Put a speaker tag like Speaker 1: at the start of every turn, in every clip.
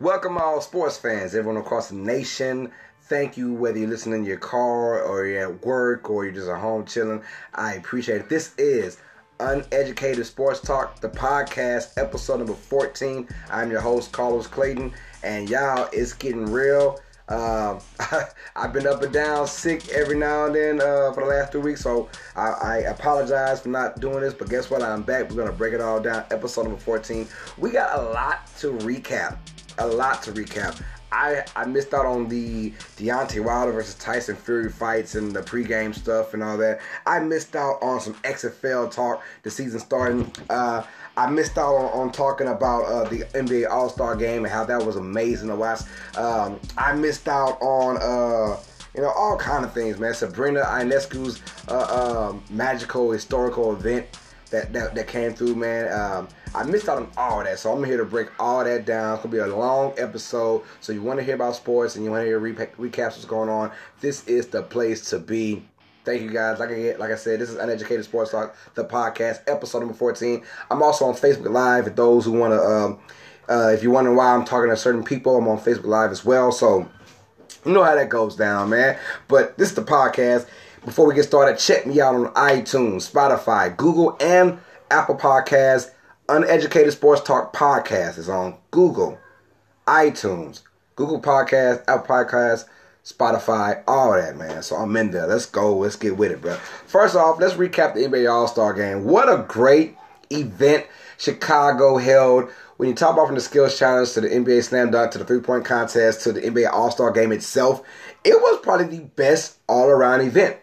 Speaker 1: Welcome, all sports fans, everyone across the nation. Thank you, whether you're listening in your car or you're at work or you're just at home chilling. I appreciate it. This is Uneducated Sports Talk, the podcast, episode number 14. I'm your host, Carlos Clayton, and y'all, it's getting real. Uh, I've been up and down, sick every now and then uh, for the last three weeks, so I, I, apologize for not doing this. But guess what? I'm back. We're gonna break it all down. Episode number 14. We got a lot to recap a lot to recap. I, I missed out on the Deontay Wilder versus Tyson Fury fights and the pregame stuff and all that. I missed out on some XFL talk, the season starting. Uh, I missed out on, on talking about uh, the NBA All Star game and how that was amazing to watch. Um, I missed out on. Uh, you know, all kind of things, man. Sabrina Ionescu's uh, um, magical historical event that, that, that came through, man. Um, I missed out on all that, so I'm here to break all that down. It's gonna be a long episode, so you want to hear about sports and you want to hear re- recaps what's going on. This is the place to be. Thank you guys. Like I like I said, this is Uneducated Sports Talk, the podcast, episode number 14. I'm also on Facebook Live. For those who want to, um, uh, if you're wondering why I'm talking to certain people, I'm on Facebook Live as well. So you know how that goes down, man. But this is the podcast. Before we get started, check me out on iTunes, Spotify, Google, and Apple Podcasts. Uneducated Sports Talk Podcast is on Google, iTunes, Google Podcast, Apple Podcast, Spotify, all that, man. So I'm in there. Let's go. Let's get with it, bro. First off, let's recap the NBA All Star game. What a great event Chicago held. When you talk about from the skills challenge to the NBA slam dunk to the three point contest to the NBA All Star game itself, it was probably the best all around event.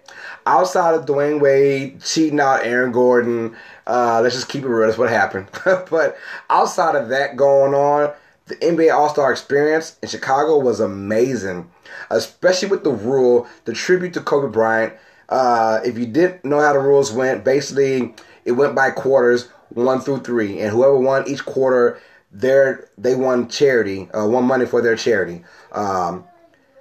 Speaker 1: Outside of Dwyane Wade cheating out Aaron Gordon, uh, let's just keep it real. That's what happened. but outside of that going on, the NBA All Star experience in Chicago was amazing, especially with the rule, the tribute to Kobe Bryant. Uh, if you didn't know how the rules went, basically it went by quarters, one through three, and whoever won each quarter, their they won charity, uh, won money for their charity. Um,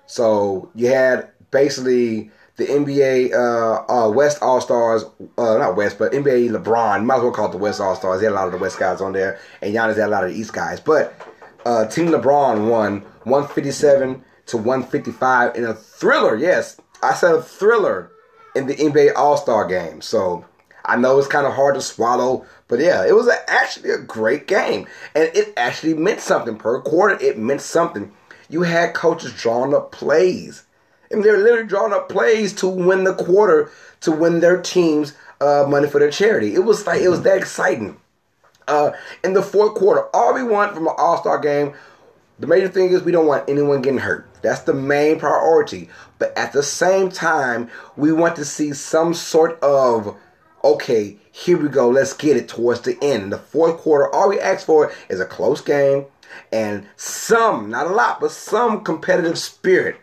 Speaker 1: so you had basically the NBA uh, uh, West All Stars, uh, not West, but NBA LeBron. Might as well call it the West All Stars. They had a lot of the West guys on there, and Giannis had a lot of the East guys. But uh, Team LeBron won 157 to 155 in a thriller. Yes, I said a thriller in the NBA All Star game. So I know it's kind of hard to swallow, but yeah, it was a, actually a great game, and it actually meant something per quarter. It meant something. You had coaches drawing up plays and they're literally drawing up plays to win the quarter to win their teams uh, money for their charity. It was like it was that exciting. Uh, in the fourth quarter, all we want from an All Star game, the major thing is we don't want anyone getting hurt. That's the main priority. But at the same time, we want to see some sort of okay, here we go, let's get it towards the end. In the fourth quarter, all we ask for is a close game and some, not a lot, but some competitive spirit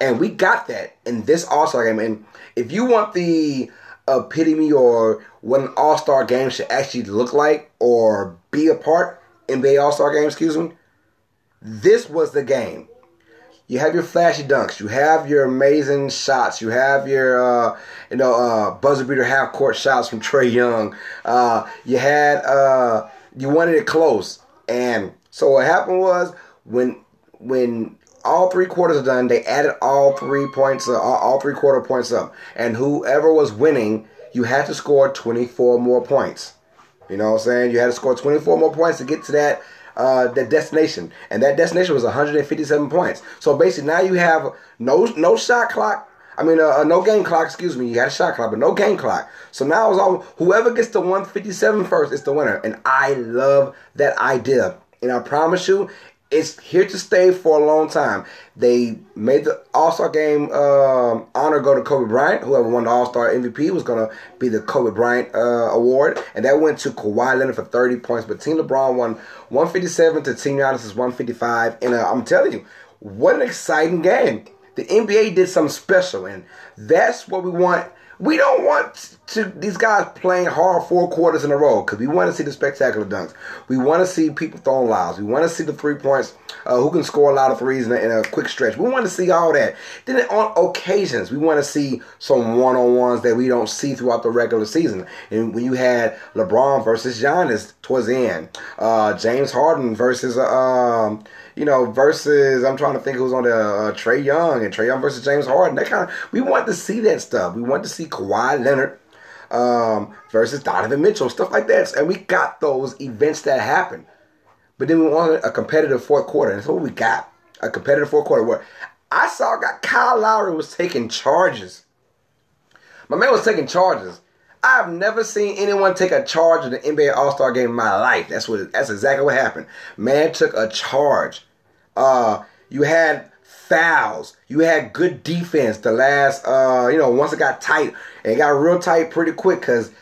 Speaker 1: and we got that in this All Star game. And if you want the epitome or what an All Star game should actually look like or be a part the All Star game, excuse me, this was the game. You have your flashy dunks, you have your amazing shots, you have your uh, you know uh, buzzer beater half court shots from Trae Young. Uh, you had uh, you wanted it close, and so what happened was when when all three quarters are done, they added all three points, uh, all three quarter points up, and whoever was winning, you had to score 24 more points. You know what I'm saying? You had to score 24 more points to get to that uh, that destination, and that destination was 157 points. So basically, now you have no no shot clock. I mean, uh, uh, no game clock. Excuse me. You had a shot clock, but no game clock. So now it's all whoever gets to 157 first is the winner, and I love that idea. And I promise you, it's here to stay for a long time. They made the All Star game um, honor go to Kobe Bryant. Whoever won the All Star MVP was going to be the Kobe Bryant uh, award, and that went to Kawhi Leonard for 30 points. But Team LeBron won 157 to Team Giannis 155. And uh, I'm telling you, what an exciting game! The NBA did something special, and that's what we want We don't want to these guys playing hard four quarters in a row because we want to see the spectacular dunks. We want to see people throwing lives. We want to see the three points, uh, who can score a lot of threes in a, in a, quick stretch. We want to see all that. Then on occasions, we want to see some one on ones that we don't see throughout the regular season. And when you had LeBron versus Giannis towards the end, uh, James Harden versus. Uh, um, you know, versus I'm trying to think who's on the uh, Trae Young and Trae Young versus James Harden. That kind of we want to see that stuff. We want to see Kawhi Leonard um, versus Donovan Mitchell, stuff like that. And we got those events that happen. But then we wanted a competitive fourth quarter. And that's what we got. A competitive fourth quarter where I saw got Kyle Lowry was taking charges. My man was taking charges. I've never seen anyone take a charge in the NBA All Star game in my life. That's what. That's exactly what happened. Man took a charge. Uh, you had fouls. You had good defense. The last, uh, you know, once it got tight, it got real tight pretty quick because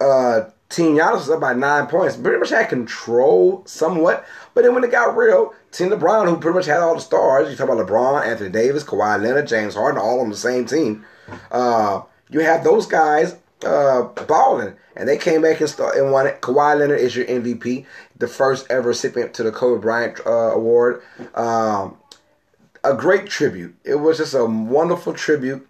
Speaker 1: uh, Team Giannis was up by nine points. Pretty much had control somewhat. But then when it got real, Team LeBron, who pretty much had all the stars, you talk about LeBron, Anthony Davis, Kawhi Leonard, James Harden, all on the same team. Uh, you have those guys uh, balling, and they came back and start and won it. Kawhi Leonard is your MVP, the first ever recipient to the Kobe Bryant uh, Award. Um, a great tribute. It was just a wonderful tribute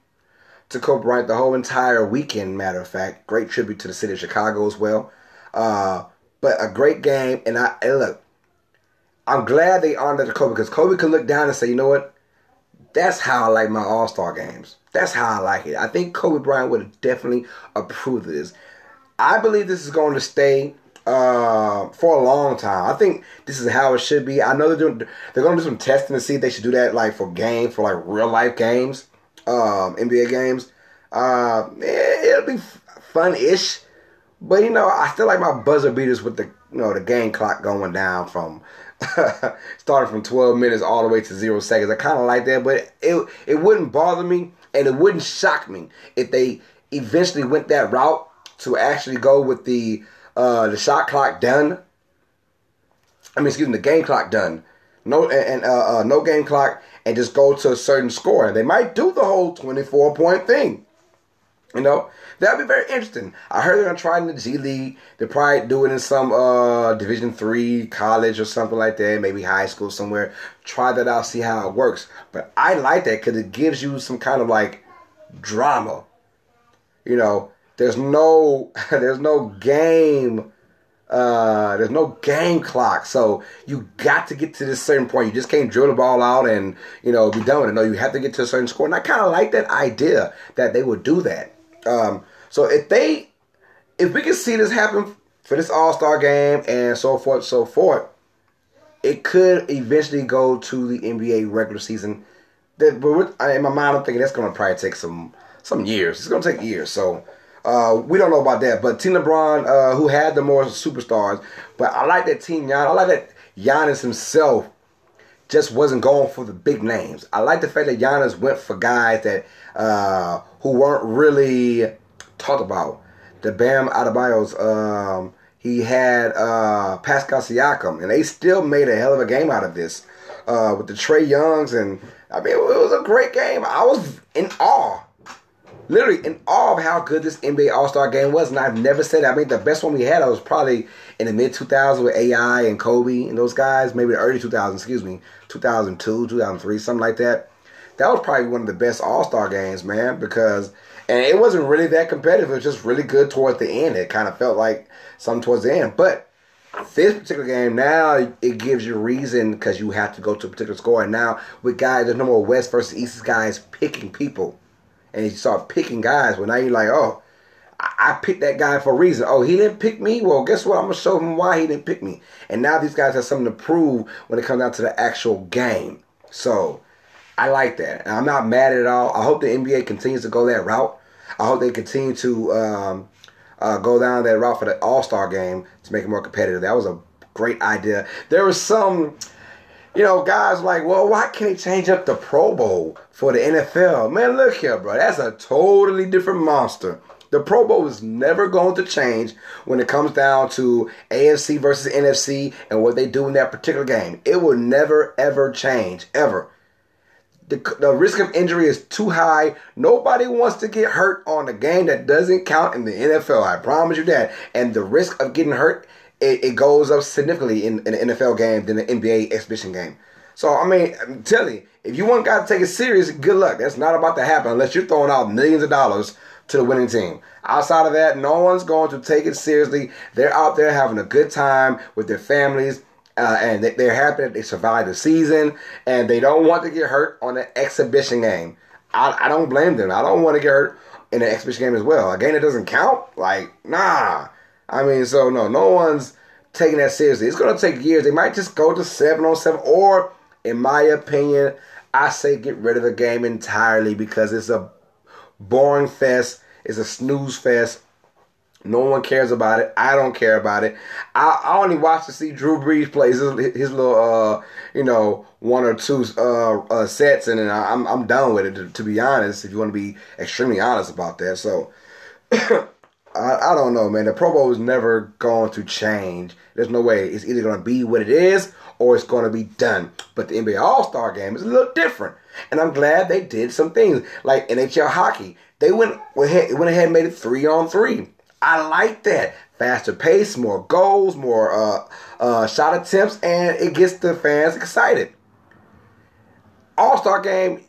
Speaker 1: to Kobe Bryant the whole entire weekend. Matter of fact, great tribute to the city of Chicago as well. Uh, but a great game, and I and look, I'm glad they honored the Kobe because Kobe could look down and say, you know what, that's how I like my All Star games. That's how I like it. I think Kobe Bryant would have definitely approved of this. I believe this is going to stay uh, for a long time. I think this is how it should be. I know they're doing they're going to do some testing to see if they should do that like for game for like real life games, um, NBA games. Uh, it'll be fun-ish, but you know I still like my buzzer beaters with the you know the game clock going down from starting from 12 minutes all the way to zero seconds. I kind of like that, but it it wouldn't bother me and it wouldn't shock me if they eventually went that route to actually go with the uh, the shot clock done. I mean, excuse me, the game clock done. No and uh, uh, no game clock, and just go to a certain score. They might do the whole twenty four point thing. You know, that'd be very interesting. I heard they're gonna try it in the G League. They probably do it in some uh, Division three college or something like that, maybe high school somewhere. Try that out, see how it works. But I like that because it gives you some kind of like drama. You know, there's no there's no game. Uh, there's no game clock, so you got to get to this certain point. You just can't drill the ball out and you know be done with it. No, you have to get to a certain score. And I kind of like that idea that they would do that. Um, so if they, if we can see this happen for this All Star game and so forth, so forth, it could eventually go to the NBA regular season. That, but in my mind, I'm thinking that's going to probably take some some years. It's going to take years. So uh, we don't know about that. But Team LeBron, uh, who had the more superstars, but I like that Team Giannis. I like that Giannis himself just wasn't going for the big names. I like the fact that Giannis went for guys that uh, who weren't really talked about. The Bam Adebayo's, um, he had uh, Pascal Siakam, and they still made a hell of a game out of this uh, with the Trae Youngs, and I mean it was a great game. I was in awe, literally in awe of how good this NBA All Star game was, and I've never said. I mean the best one we had, I was probably in the mid 2000s with AI and Kobe and those guys, maybe the early 2000s, excuse me, 2002, 2003, something like that that was probably one of the best All Star games, man, because and it wasn't really that competitive. It was just really good towards the end. It kind of felt like something towards the end, but this particular game now it gives you reason because you have to go to a particular score. And now with guys, there's no more West versus East guys picking people, and you start picking guys. Well, now you're like, oh, I picked that guy for a reason. Oh, he didn't pick me. Well, guess what? I'm gonna show him why he didn't pick me. And now these guys have something to prove when it comes down to the actual game. So I like that. And I'm not mad at all. I hope the NBA continues to go that route. I hope they continue to um, uh, go down that route for the All Star game to make it more competitive. That was a great idea. There was some, you know, guys like, well, why can't they change up the Pro Bowl for the NFL? Man, look here, bro. That's a totally different monster. The Pro Bowl is never going to change when it comes down to AFC versus NFC and what they do in that particular game. It will never, ever change, ever the, the risk of injury is too high. Nobody wants to get hurt on a game that doesn't count in the NFL. I promise you that. And the risk of getting hurt, it, it goes up significantly in, in an NFL game than an NBA exhibition game. So I mean, I'm telling you, if you want guys to take it serious, good luck. That's not about to happen unless you're throwing out millions of dollars to the winning team. Outside of that, no one's going to take it seriously. They're out there having a good time with their families. Uh, and they're happy that they survived the season, and they don't want to get hurt on an exhibition game. I, I don't blame them. I don't want to get hurt in an exhibition game as well. A game that doesn't count, like nah. I mean, so no, no one's taking that seriously. It's going to take years. They might just go to seven on seven, or in my opinion, I say get rid of the game entirely because it's a boring fest. It's a snooze fest. No one cares about it. I don't care about it. I, I only watch to see Drew Brees play his, his little, uh, you know, one or two uh, uh, sets, and then I'm I'm done with it. To, to, be honest, if you want to be extremely honest about that, so I, I don't know, man. The Pro Bowl is never going to change. There's no way. It's either going to be what it is or it's going to be done. But the NBA All Star Game is a little different, and I'm glad they did some things like NHL hockey. They went went ahead, went ahead and made it three on three. I like that. Faster pace, more goals, more uh, uh, shot attempts, and it gets the fans excited. All Star game,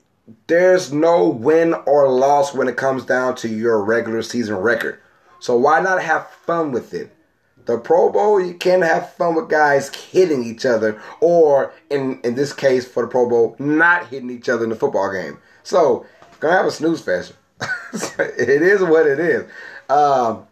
Speaker 1: there's no win or loss when it comes down to your regular season record. So why not have fun with it? The Pro Bowl, you can have fun with guys hitting each other, or in in this case for the Pro Bowl, not hitting each other in the football game. So gonna have a snooze fest. it is what it is. Um,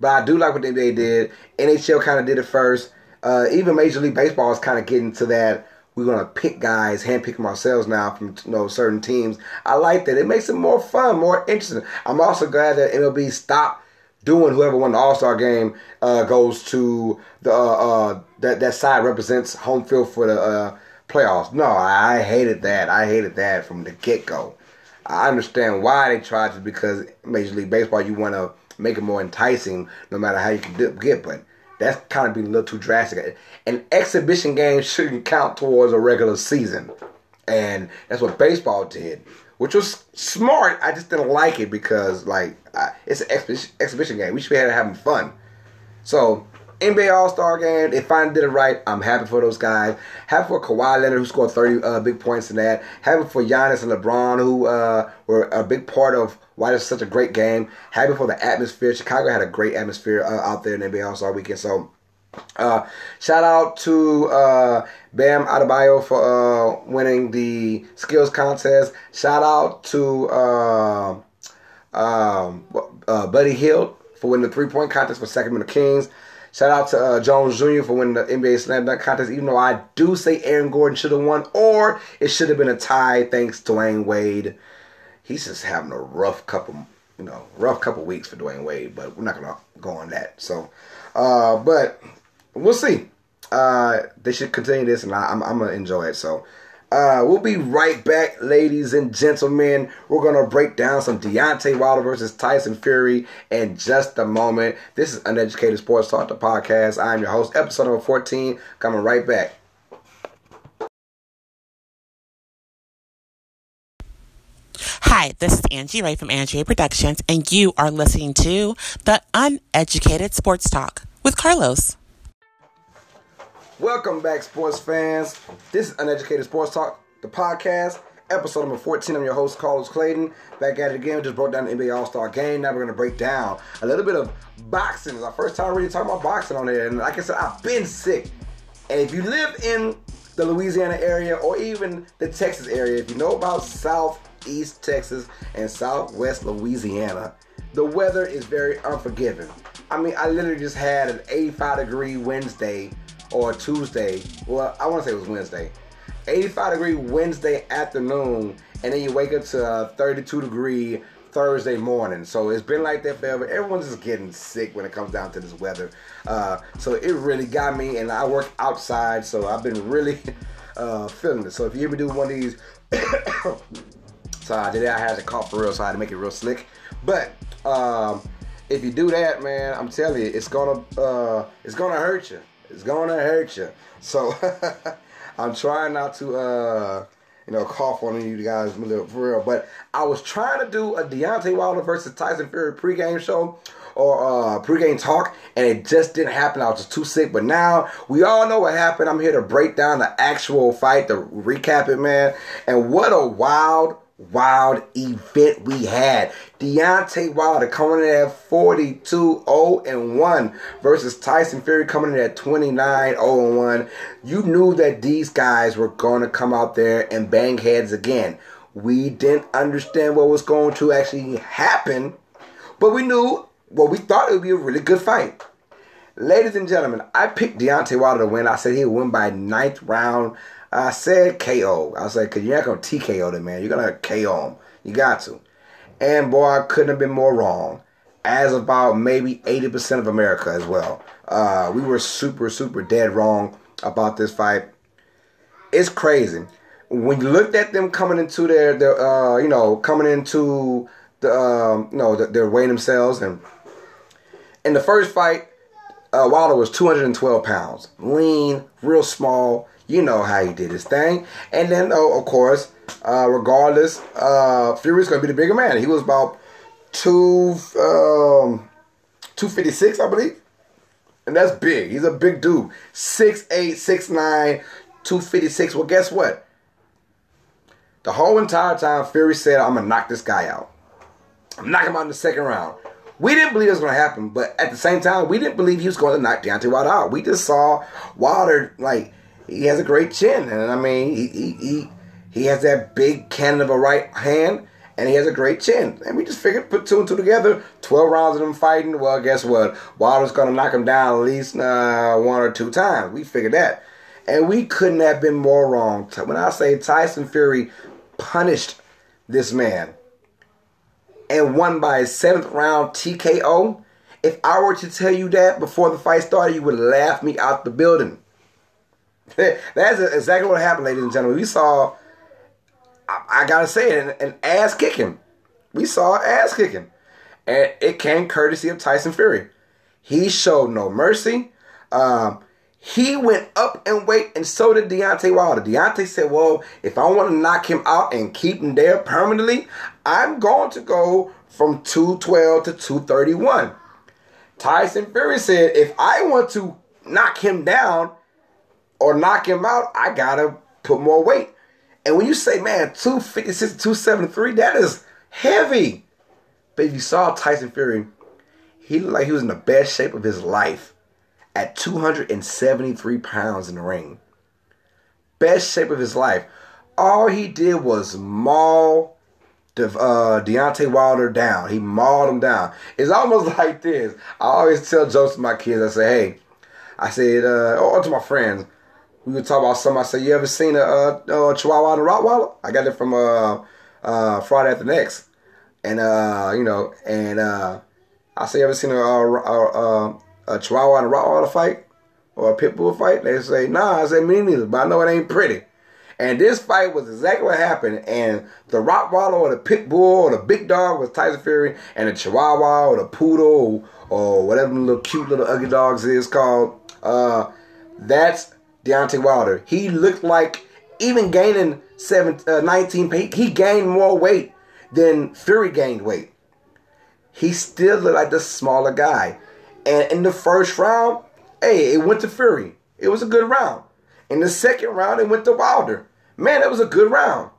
Speaker 1: but I do like what the NBA did. NHL kind of did it first. Uh, even Major League Baseball is kind of getting to that. We're gonna pick guys, handpick them ourselves now from you know certain teams. I like that. It makes it more fun, more interesting. I'm also glad that MLB stopped doing whoever won the All Star game uh, goes to the uh, uh, that that side represents home field for the uh, playoffs. No, I hated that. I hated that from the get go. I understand why they tried to because Major League Baseball you want to make it more enticing no matter how you can get. But that's kind of being a little too drastic. An exhibition game shouldn't count towards a regular season. And that's what baseball did, which was smart. I just didn't like it because, like, it's an exhibition, exhibition game. We should be having fun. So NBA All Star game. They finally did it right. I'm happy for those guys. Happy for Kawhi Leonard, who scored 30 uh, big points in that. Happy for Giannis and LeBron, who uh, were a big part of why it's such a great game. Happy for the atmosphere. Chicago had a great atmosphere uh, out there in the NBA All Star weekend. So, uh, shout out to uh, Bam Adebayo for uh, winning the skills contest. Shout out to uh, um, uh, Buddy Hield for winning the three point contest for Sacramento Kings. Shout out to uh, Jones Jr. for winning the NBA Slam Dunk contest, even though I do say Aaron Gordon should have won, or it should have been a tie thanks to Dwyane Wade. He's just having a rough couple, you know, rough couple weeks for Dwyane Wade, but we're not gonna go on that. So, uh, but we'll see. Uh, they should continue this, and I, I'm, I'm gonna enjoy it. So, uh, we'll be right back, ladies and gentlemen. We're to break down some Deontay Wilder versus Tyson Fury in just a moment. This is Uneducated Sports Talk, the podcast. I'm your host, episode number 14. Coming right back.
Speaker 2: Hi, this is Angie Ray from Angie Ray Productions, and you are listening to the Uneducated Sports Talk with Carlos.
Speaker 1: Welcome back, sports fans. This is Uneducated Sports Talk, the podcast, episode number 14. I'm your host, Carlos Clayton. Back at it again. We just broke down the NBA All Star game. Now we're going to break down a little bit of boxing. It's our first time really talking about boxing on here. And like I said, I've been sick. And if you live in the Louisiana area or even the Texas area, if you know about Southeast Texas and Southwest Louisiana, the weather is very unforgiving. I mean, I literally just had an 85 degree Wednesday or Tuesday. Well, I want to say it was Wednesday. 85 degree Wednesday afternoon, and then you wake up to a 32 degree Thursday morning. So it's been like that forever. Everyone's just getting sick when it comes down to this weather. Uh, so it really got me, and I work outside, so I've been really uh, feeling it. So if you ever do one of these, sorry, today I had to cough for real, so I had to make it real slick. But um, if you do that, man, I'm telling you, it's gonna uh, it's gonna hurt you. It's gonna hurt you. So I'm trying not to uh, you know, cough on you guys for real. But I was trying to do a Deontay Wilder versus Tyson Fury pregame show or uh, pregame talk, and it just didn't happen. I was just too sick. But now we all know what happened. I'm here to break down the actual fight, to recap it, man. And what a wild, wild event we had. Deontay Wilder coming in at 42 0 and 1 versus Tyson Fury coming in at 29 0 and 1. You knew that these guys were going to come out there and bang heads again. We didn't understand what was going to actually happen, but we knew well, we thought it would be a really good fight. Ladies and gentlemen, I picked Deontay Wilder to win. I said he would win by ninth round. I said KO. I said, because you're not going to TKO the man. You're going to KO him. You got to. And boy, I couldn't have been more wrong. As about maybe 80% of America as well. Uh, we were super, super dead wrong about this fight. It's crazy. When you looked at them coming into their, their uh, you know, coming into the, um, you know, they're weighing themselves and in the first fight, uh, Wilder was 212 pounds, lean, real small. You know how he did his thing. And then, of course, uh, regardless, uh, Fury's going to be the bigger man. He was about two, um, 256, I believe. And that's big. He's a big dude. 6'8, 6'9, 256. Well, guess what? The whole entire time, Fury said, I'm going to knock this guy out. I'm knocking him out in the second round. We didn't believe it was going to happen, but at the same time, we didn't believe he was going to knock Deontay Wilder out. We just saw Wilder like he has a great chin, and I mean he he he, he has that big cannon of a right hand, and he has a great chin. And we just figured put two and two together. Twelve rounds of them fighting. Well, guess what? Wilder's to knock him down at least uh, one or two times. We figured that, and we couldn't have been more wrong. When I say Tyson Fury punished this man and won by a seventh round TKO. If I were to tell you that before the fight started, you would laugh me out the building. That's exactly what happened, ladies and gentlemen. We saw, I, I gotta say it, an, an ass kicking. We saw ass kicking. And it came courtesy of Tyson Fury. He showed no mercy. Um, he went up and weight, and so did Deontay Wilder. Deontay said, Well, if I want to knock him out and keep him there permanently, I'm going to go from 212 to 231. Tyson Fury said, If I want to knock him down or knock him out, I got to put more weight. And when you say, man, 256 273, that is heavy. But if you saw Tyson Fury, he looked like he was in the best shape of his life at 273 pounds in the ring. Best shape of his life. All he did was maul De- uh, Deontay Wilder down. He mauled him down. It's almost like this. I always tell jokes to my kids. I say, hey, I said, uh, or to my friends, we would talk about. I said, you ever seen a, a, Chihuahua and a Rottweiler? I got it from uh, uh, Friday After Next. And, uh, you know, and uh, I say, you ever seen a, a, a, a Chihuahua and a Rottweiler fight or a Pit Bull fight? They say, nah. I say, me neither, but I know it ain't pretty. And this fight was exactly what happened. And the Rottweiler or the Pit Bull or the big dog was Tyson Fury, and the Chihuahua or the Poodle or, or whatever the little cute little ugly dogs is called. Uh, that's Deontay Wilder. He looked like even gaining seven, uh, 19, he gained more weight than Fury gained weight. He still looked like the smaller guy. And in the first round, hey, it went to Fury. It was a good round. In the second round, it went to Wilder. Man, that was a good round.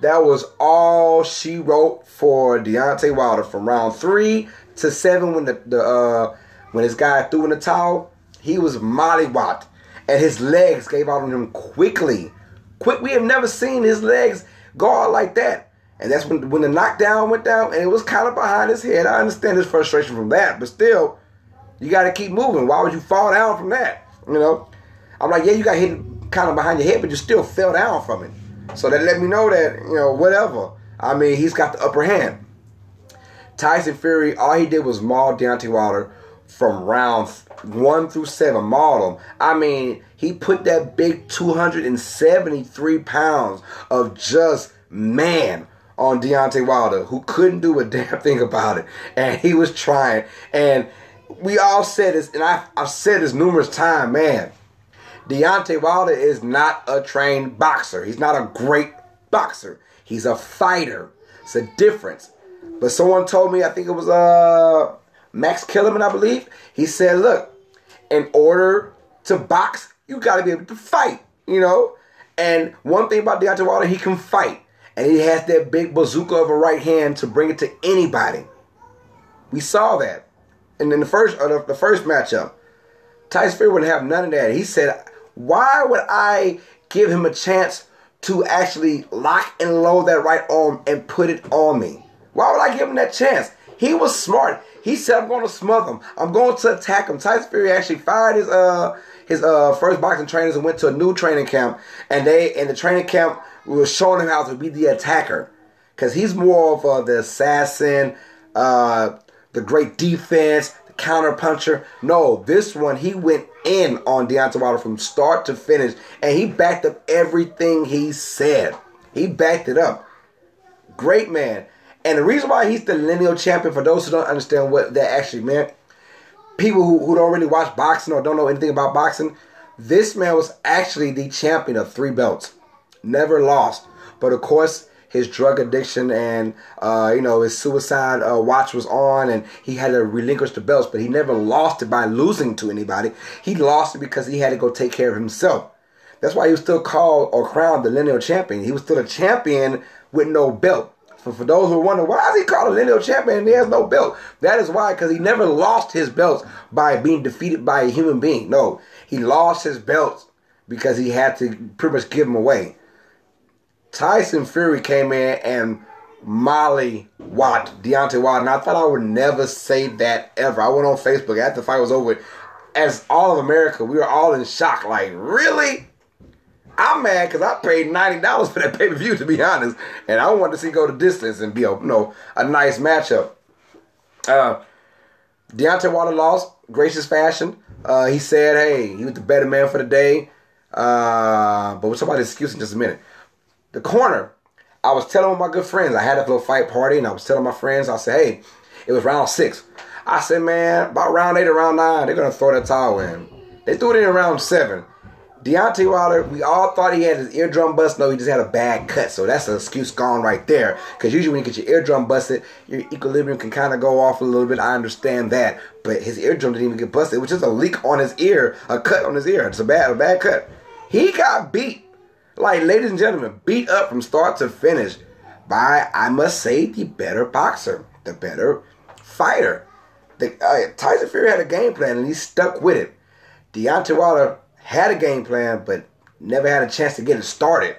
Speaker 1: That was all she wrote for Deontay Wilder from round three to seven when the, the uh, when this guy threw in the towel. He was mollywopped, and his legs gave out on him quickly. Quick, we have never seen his legs go out like that. And that's when when the knockdown went down, and it was kind of behind his head. I understand his frustration from that, but still, you got to keep moving. Why would you fall down from that? You know, I'm like, yeah, you got hit kind of behind your head, but you still fell down from it. So that let me know that you know whatever. I mean, he's got the upper hand. Tyson Fury, all he did was maul Deontay Wilder from round one through seven. Him. I mean, he put that big 273 pounds of just man on Deontay Wilder, who couldn't do a damn thing about it, and he was trying. And we all said this, and I, I've said this numerous times, man. Deontay Wilder is not a trained boxer. He's not a great boxer. He's a fighter. It's a difference. But someone told me, I think it was uh Max Kellerman, I believe. He said, look, in order to box, you got to be able to fight, you know? And one thing about Deontay Wilder, he can fight. And he has that big bazooka of a right hand to bring it to anybody. We saw that. And in the first uh, the first matchup, Tyson Fury wouldn't have none of that. He said, why would I give him a chance to actually lock and load that right arm and put it on me? Why would I give him that chance? He was smart. He said, "I'm going to smother him. I'm going to attack him." Tyson Fury actually fired his uh his uh first boxing trainers and went to a new training camp, and they in the training camp was showing him how to be the attacker, because he's more of uh, the assassin, uh, the great defense, the counter puncher. No, this one he went in on Deontay Wilder from start to finish, and he backed up everything he said. He backed it up. Great man. And the reason why he's the lineal champion, for those who don't understand what that actually meant, people who, who don't really watch boxing or don't know anything about boxing, this man was actually the champion of three belts. Never lost. But of course, his drug addiction and uh, you know his suicide uh, watch was on, and he had to relinquish the belts. But he never lost it by losing to anybody. He lost it because he had to go take care of himself. That's why he was still called or crowned the lineal champion. He was still a champion with no belt. For, for those who wonder, why is he called a lineal champion and he has no belt? That is why, because he never lost his belts by being defeated by a human being. No, he lost his belts because he had to pretty much give them away. Tyson Fury came in and Molly Watt, Deontay Wilder, and I thought I would never say that ever. I went on Facebook after the fight was over. As all of America, we were all in shock. Like, really? I'm mad because I paid ninety dollars for that pay per view to be honest, and I wanted to see go the distance and be a you know a nice matchup. Uh, Deontay Wilder lost, gracious fashion. Uh, he said, "Hey, he was the better man for the day." Uh, but we'll talk about his excuse in just a minute. The corner, I was telling my good friends, I had a little fight party, and I was telling my friends, I said, "Hey, it was round six. I said, man, about round eight or round nine, they're gonna throw that towel in. They threw it in round seven. Deontay Wilder, we all thought he had his eardrum busted. No, he just had a bad cut. So that's an excuse gone right there. Because usually when you get your eardrum busted, your equilibrium can kind of go off a little bit. I understand that. But his eardrum didn't even get busted. It was just a leak on his ear, a cut on his ear. It's a bad, a bad cut. He got beat. Like, ladies and gentlemen, beat up from start to finish by, I must say, the better boxer, the better fighter. The, uh, Tyson Fury had a game plan and he stuck with it. Deontay Wilder had a game plan, but never had a chance to get it started.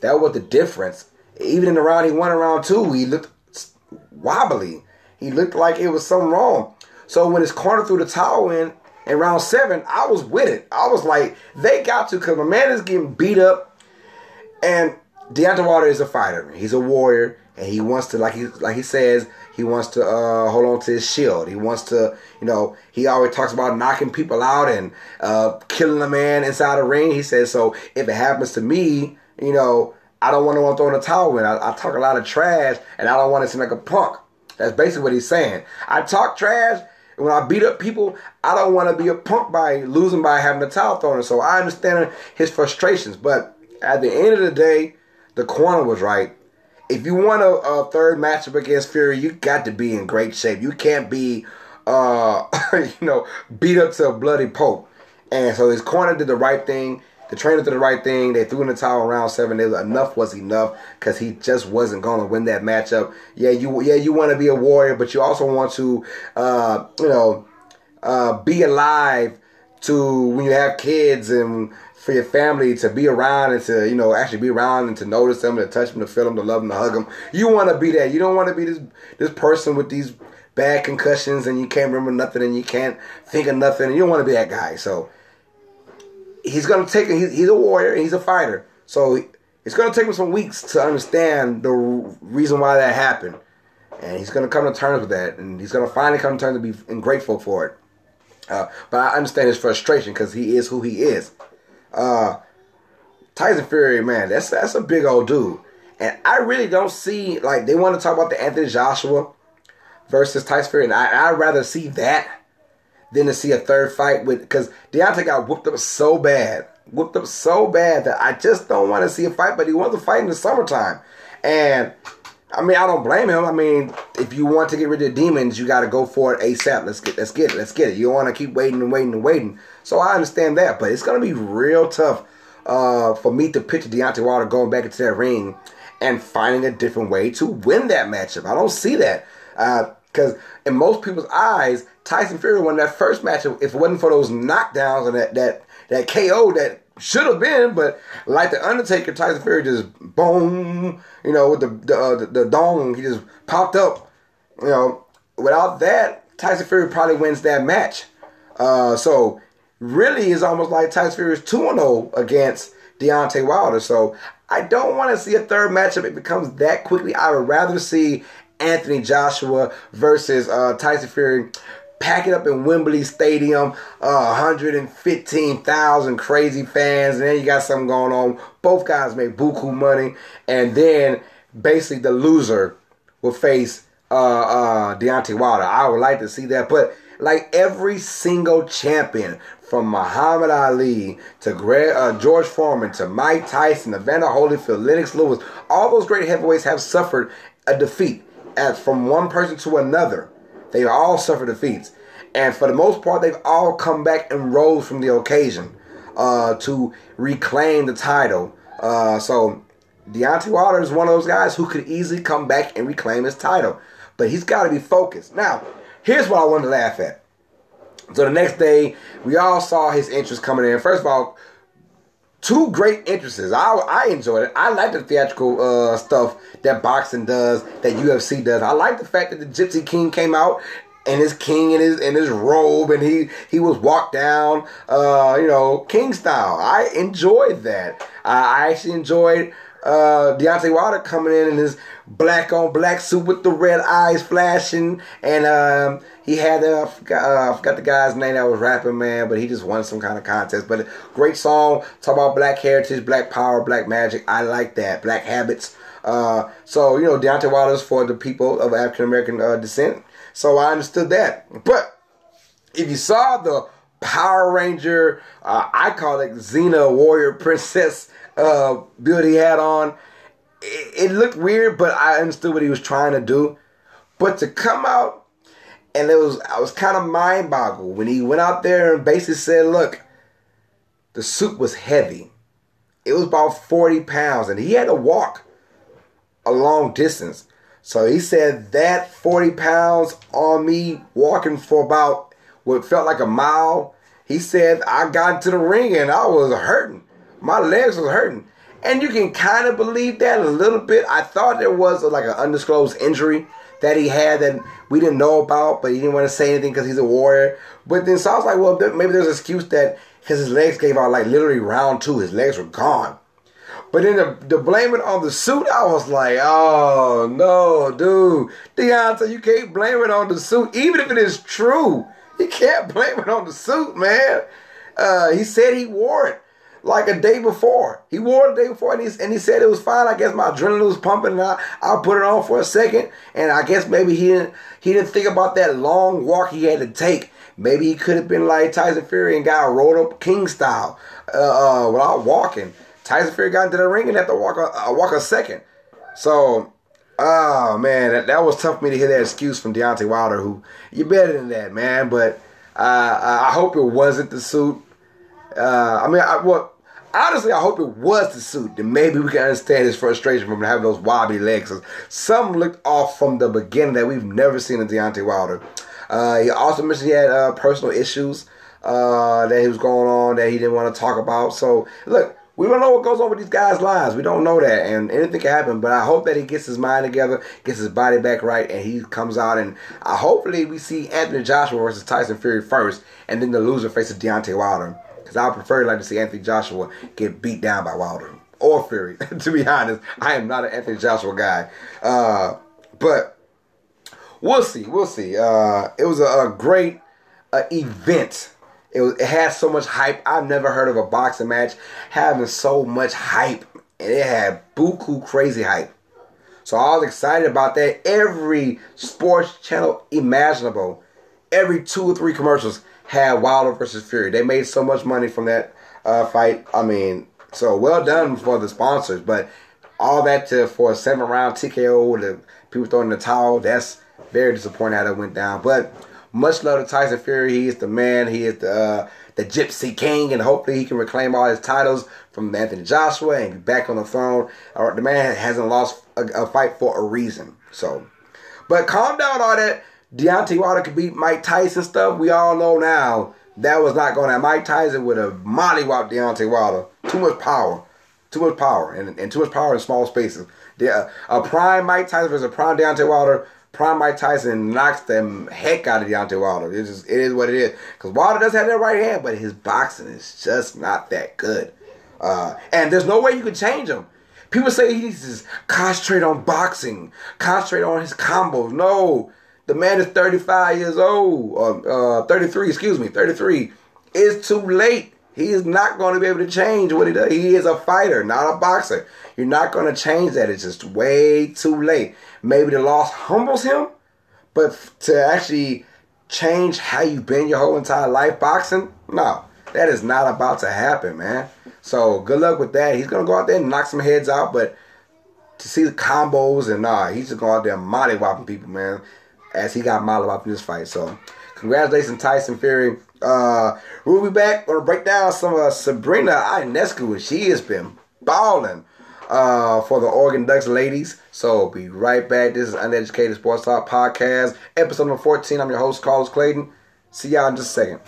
Speaker 1: That was the difference. Even in the round he won round two, he looked wobbly. He looked like it was something wrong. So when his corner threw the towel in in round seven, I was with it. I was like, they got to because my man is getting beat up, and Deontay Wilder is a fighter. He's a warrior, and he wants to, like he like he says, he wants to uh, hold on to his shield. He wants to, you know, he always talks about knocking people out and uh, killing a man inside a ring. He says, so if it happens to me, you know, I don't want to throw in a towel in. I, I talk a lot of trash and I don't want to seem like a punk. That's basically what he's saying. I talk trash. And when I beat up people, I don't want to be a punk by losing by having a towel thrown. So I understand his frustrations. But at the end of the day, the corner was right if you want a, a, third matchup against Fury, you got to be in great shape. You can't be, uh, you know, beat up to a bloody pope. And so his corner did the right thing. The trainer did the right thing. They threw in the towel around seven. Was, enough was enough because he just wasn't going to win that matchup. Yeah, you yeah you want to be a warrior, but you also want to, uh, you know, uh, be alive to when you have kids and for your family to be around and to you know actually be around and to notice them, to touch them, to feel them, to love them, to hug them. You want to be that. You don't want to be this this person with these bad concussions and you can't remember nothing and you can't think of nothing. And You don't want to be that guy. So he's gonna take. He's, he's a warrior. He's a fighter. So it's gonna take him some weeks to understand the reason why that happened, and he's gonna come to terms with that, and he's gonna finally come to terms to be grateful for it. Uh, but I understand his frustration because he is who he is. Uh, Tyson Fury, man, that's that's a big old dude. And I really don't see like they want to talk about the Anthony Joshua versus Tyson Fury, and I, I'd rather see that than to see a third fight with because Deontay got whooped up so bad whooped up so bad that I just don't want to see a fight. But he wants to fight in the summertime, and I mean I don't blame him. I mean if you want to get rid of demons, you got to go for it ASAP. Let's get let's get it. Let's get it. You don't want to keep waiting and waiting and waiting. So I understand that, but it's gonna be real tough uh, for me to picture Deontay Wilder going back into that ring and finding a different way to win that matchup. I don't see that because uh, in most people's eyes, Tyson Fury won that first matchup. If it wasn't for those knockdowns and that that that KO that should have been, but like the Undertaker, Tyson Fury just boom, you know, with the the, uh, the, the dong, he just popped up. You know, without that, Tyson Fury probably wins that match. Uh, so really, is almost like Tyson Fury is two 0 against Deontay Wilder. So I don't want to see a third matchup. It becomes that quickly. I would rather see Anthony Joshua versus uh, Tyson Fury pack it up in Wembley Stadium, uh, 115,000 crazy fans, and then you got something going on. Both guys make buku money, and then basically the loser will face uh, uh, Deontay Wilder. I would like to see that, but like every single champion from Muhammad Ali to Greg, uh, George Foreman to Mike Tyson, Evander Holyfield, Lennox Lewis, all those great heavyweights have suffered a defeat as from one person to another. They all suffered defeats. And for the most part, they've all come back and rose from the occasion uh, to reclaim the title. Uh, so Deontay Wilder is one of those guys who could easily come back and reclaim his title. But he's got to be focused. Now, here's what I wanted to laugh at. So the next day, we all saw his interest coming in. First of all, two great interests. I, I enjoyed it. I like the theatrical uh, stuff that boxing does, that UFC does. I like the fact that the Gypsy King came out and his king in his in his robe and he he was walked down uh you know king style i enjoyed that i actually enjoyed uh, Deontay Wilder coming in in his black on black suit with the red eyes flashing, and um, he had uh, I, forgot, uh, I forgot the guy's name that was rapping man, but he just won some kind of contest. But great song, talk about black heritage, black power, black magic. I like that. Black habits. Uh, so you know Deontay Wilder's for the people of African American uh, descent. So I understood that. But if you saw the Power Ranger, uh, I call it Xena Warrior Princess uh, build he had on, it, it looked weird, but I understood what he was trying to do. But to come out and it was I was kind of mind boggled when he went out there and basically said, "Look, the suit was heavy. It was about forty pounds, and he had to walk a long distance. So he said that forty pounds on me walking for about what felt like a mile. He said I got into the ring and I was hurting my legs was hurting. And you can kind of believe that a little bit. I thought there was a, like an undisclosed injury that he had that we didn't know about, but he didn't want to say anything because he's a warrior. But then so I was like, well, maybe there's an excuse that because his legs gave out like literally round two, his legs were gone. But then to, to blame it on the suit, I was like, oh no, dude, Deontay, you can't blame it on the suit, even if it is true. You can't blame it on the suit, man. Uh, he said he wore it like a day before. He wore it the day before, and he, and he said it was fine. I guess my adrenaline was pumping, and I, I put it on for a second, and I guess maybe he didn't he didn't think about that long walk he had to take. Maybe he could have been like Tyson Fury and got rolled up king style uh, uh, without walking. Tyson Fury got into the ring and had to walk a, uh, walk a second. So, oh man, that, that was tough for me to hear that excuse from Deontay Wilder, who you're better than that, man. But uh, I hope it wasn't the suit. Uh, I mean, I, well, honestly, I hope it was the suit. Then maybe we can understand his frustration from having those wobbly legs. Some looked off from the beginning that we've never seen in Deontay Wilder. Uh, he also mentioned he had uh, personal issues uh, that he was going on that he didn't want to talk about. So, look, we don't know what goes on with these guys' lives. We don't know that, and anything can happen. But I hope that he gets his mind together, gets his body back right, and he comes out. And uh, hopefully, we see Anthony Joshua versus Tyson Fury first, and then the loser faces Deontay Wilder. Because I prefer like to see Anthony Joshua get beat down by Wilder or Fury. to be honest, I am not an Anthony Joshua guy. Uh, but we'll see. We'll see. Uh, it was a, a great uh, event. It, was, it had so much hype. I've never heard of a boxing match having so much hype. And it had buku crazy hype. So I was excited about that. Every sports channel imaginable, every two or three commercials had Wilder versus Fury. They made so much money from that uh, fight. I mean, so well done for the sponsors, but all that to for a seven round TKO, with the people throwing the towel. That's very disappointing how that went down. But much love to Tyson Fury. He is the man. He is the uh, the Gypsy King, and hopefully he can reclaim all his titles from Anthony Joshua and be back on the throne. Or the man hasn't lost a, a fight for a reason. So, but calm down all that. Deontay Wilder could beat Mike Tyson stuff. We all know now that was not going to. Mike Tyson would have mollywopped Deontay Wilder. Too much power. Too much power. And, and too much power in small spaces. The, uh, a prime Mike Tyson versus a prime Deontay Wilder. Prime Mike Tyson knocks the heck out of Deontay Wilder. It's just, it is what it is. Because Wilder does have that right hand, but his boxing is just not that good. Uh, and there's no way you can change him. People say he needs to concentrate on boxing, concentrate on his combos. No, the man is 35 years old, uh, uh, 33, excuse me, 33. It's too late. He is not going to be able to change what he does. He is a fighter, not a boxer. You're not going to change that. It's just way too late. Maybe the loss humbles him, but to actually change how you've been your whole entire life boxing, no, that is not about to happen, man. So good luck with that. He's gonna go out there and knock some heads out, but to see the combos and nah, he's just going out there mollywopping people, man as he got mollywopped in this fight. So, congratulations, Tyson Fury. Uh, we'll be back. Gonna break down some of Sabrina Ionescu. She has been balling uh, for the Oregon Ducks ladies. So, be right back. This is Uneducated Sports Talk Podcast, episode number 14. I'm your host, Carlos Clayton. See y'all in just a second.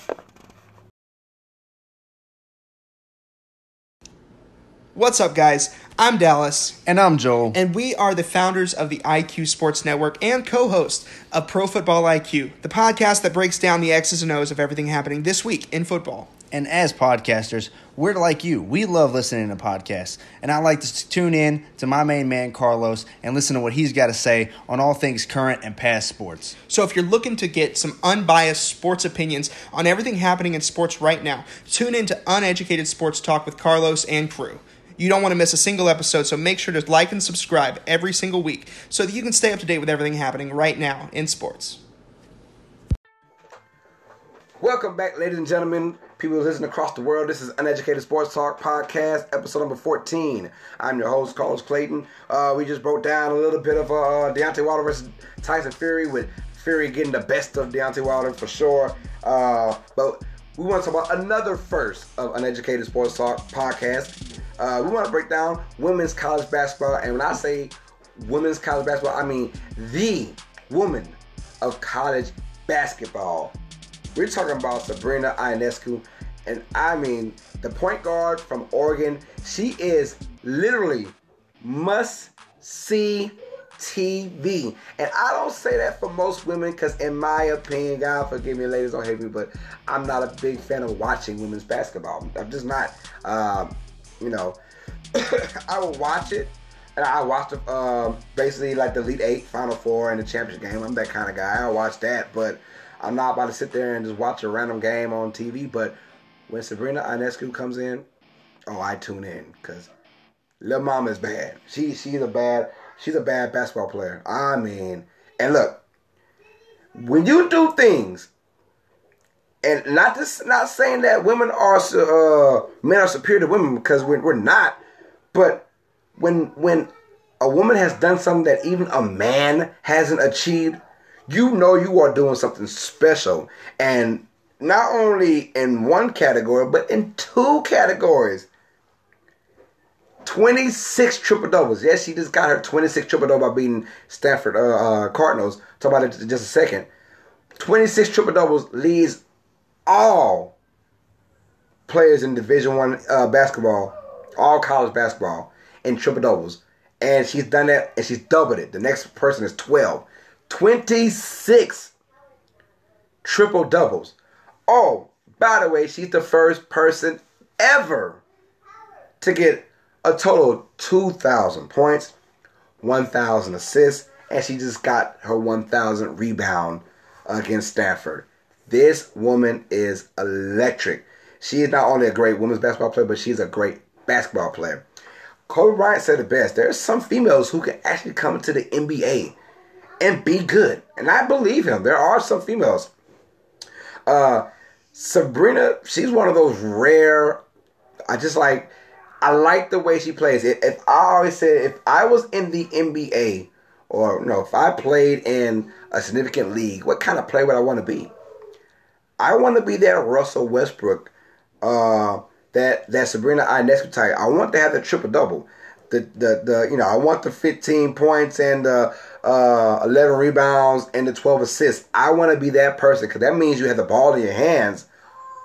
Speaker 3: What's up, guys? I'm Dallas.
Speaker 4: And I'm Joel.
Speaker 3: And we are the founders of the IQ Sports Network and co host of Pro Football IQ, the podcast that breaks down the X's and O's of everything happening this week in football.
Speaker 4: And as podcasters, we're like you. We love listening to podcasts. And I like to tune in to my main man, Carlos, and listen to what he's got to say on all things current and past sports.
Speaker 3: So if you're looking to get some unbiased sports opinions on everything happening in sports right now, tune in to Uneducated Sports Talk with Carlos and crew. You don't want to miss a single episode, so make sure to like and subscribe every single week so that you can stay up to date with everything happening right now in sports.
Speaker 1: Welcome back, ladies and gentlemen, people listening across the world. This is Uneducated Sports Talk Podcast, episode number 14. I'm your host, Carlos Clayton. Uh, we just broke down a little bit of uh, Deontay Wilder versus Tyson Fury, with Fury getting the best of Deontay Wilder for sure. Uh, but we want to talk about another first of Uneducated Sports Talk Podcast. Uh, we want to break down women's college basketball, and when I say women's college basketball, I mean the woman of college basketball. We're talking about Sabrina Ionescu, and I mean the point guard from Oregon. She is literally must see TV. And I don't say that for most women because, in my opinion, God forgive me, ladies, don't hate me, but I'm not a big fan of watching women's basketball. I'm just not. Um, you know, I will watch it. And I watch the, um, basically like the Elite Eight, Final Four, and the championship game. I'm that kind of guy. I'll watch that, but I'm not about to sit there and just watch a random game on TV. But when Sabrina Ionescu comes in, oh, I tune in because Lil Mama is bad. She she's a bad she's a bad basketball player. I mean, and look, when you do things and not just not saying that women are uh, men are superior to women because we're, we're not, but when when a woman has done something that even a man hasn't achieved, you know you are doing something special, and not only in one category but in two categories. 26 triple doubles. Yes, she just got her 26 triple double by beating Stanford uh, uh, Cardinals. Talk about it in just a second. 26 triple doubles leads all players in Division One uh, basketball, all college basketball, in triple doubles. And she's done that and she's doubled it. The next person is 12. 26 triple doubles. Oh, by the way, she's the first person ever to get a total of 2,000 points, 1,000 assists, and she just got her 1,000 rebound against Stanford. This woman is electric. She is not only a great women's basketball player, but she's a great basketball player. Kobe Bryant said it best. There are some females who can actually come into the NBA and be good. And I believe him. There are some females. Uh, Sabrina, she's one of those rare I just like I like the way she plays. If, if I always said if I was in the NBA or no, if I played in a significant league, what kind of player would I want to be? I want to be that Russell Westbrook, uh, that that Sabrina Ionescu type. I want to have the triple double. The, the the you know I want the 15 points and the uh, 11 rebounds and the 12 assists. I want to be that person because that means you have the ball in your hands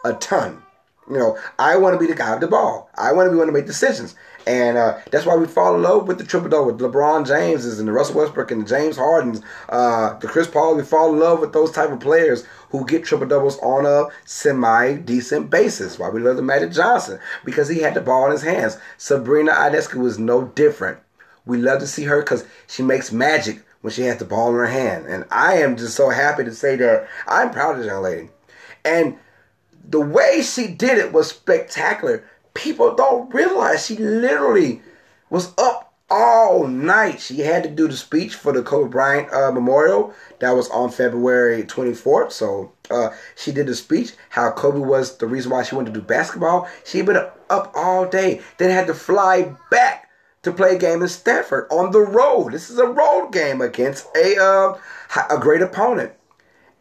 Speaker 1: a ton. You know, I want to be the guy with the ball. I want to be one to make decisions. And uh, that's why we fall in love with the triple double, with LeBron Jameses and the Russell Westbrook and the James Hardens, uh, the Chris Paul. We fall in love with those type of players who get triple doubles on a semi decent basis. Why we love the Magic Johnson because he had the ball in his hands. Sabrina Ionescu was no different. We love to see her because she makes magic when she has the ball in her hand. And I am just so happy to say that I'm proud of this young lady. And the way she did it was spectacular. People don't realize she literally was up all night. She had to do the speech for the Kobe Bryant uh, Memorial. That was on February 24th. So uh, she did the speech, how Kobe was the reason why she wanted to do basketball. She had been up all day, then had to fly back to play a game in Stanford on the road. This is a road game against a uh, a great opponent.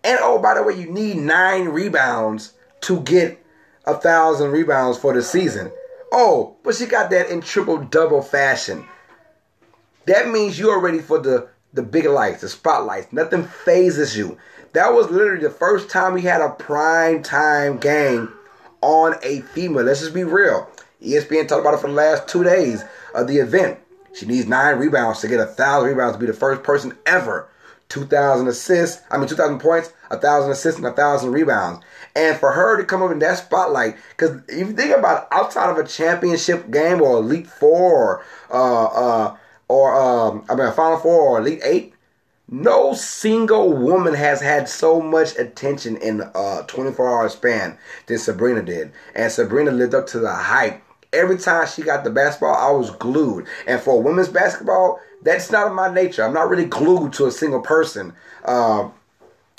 Speaker 1: And oh, by the way, you need nine rebounds to get a thousand rebounds for the season. Oh, but she got that in triple double fashion. That means you're ready for the the big lights, the spotlights. Nothing fazes you. That was literally the first time we had a prime time game on a female. Let's just be real. ESPN talked about it for the last two days of the event. She needs nine rebounds to get a thousand rebounds to be the first person ever. 2,000 assists, I mean 2,000 points, a thousand assists, and a thousand rebounds. And for her to come up in that spotlight, because if you think about it, outside of a championship game or Elite Four, or, uh, uh, or um, I mean a Final Four or Elite Eight, no single woman has had so much attention in a 24 hour span than Sabrina did. And Sabrina lived up to the hype. Every time she got the basketball, I was glued. And for women's basketball, that's not in my nature. I'm not really glued to a single person. Uh,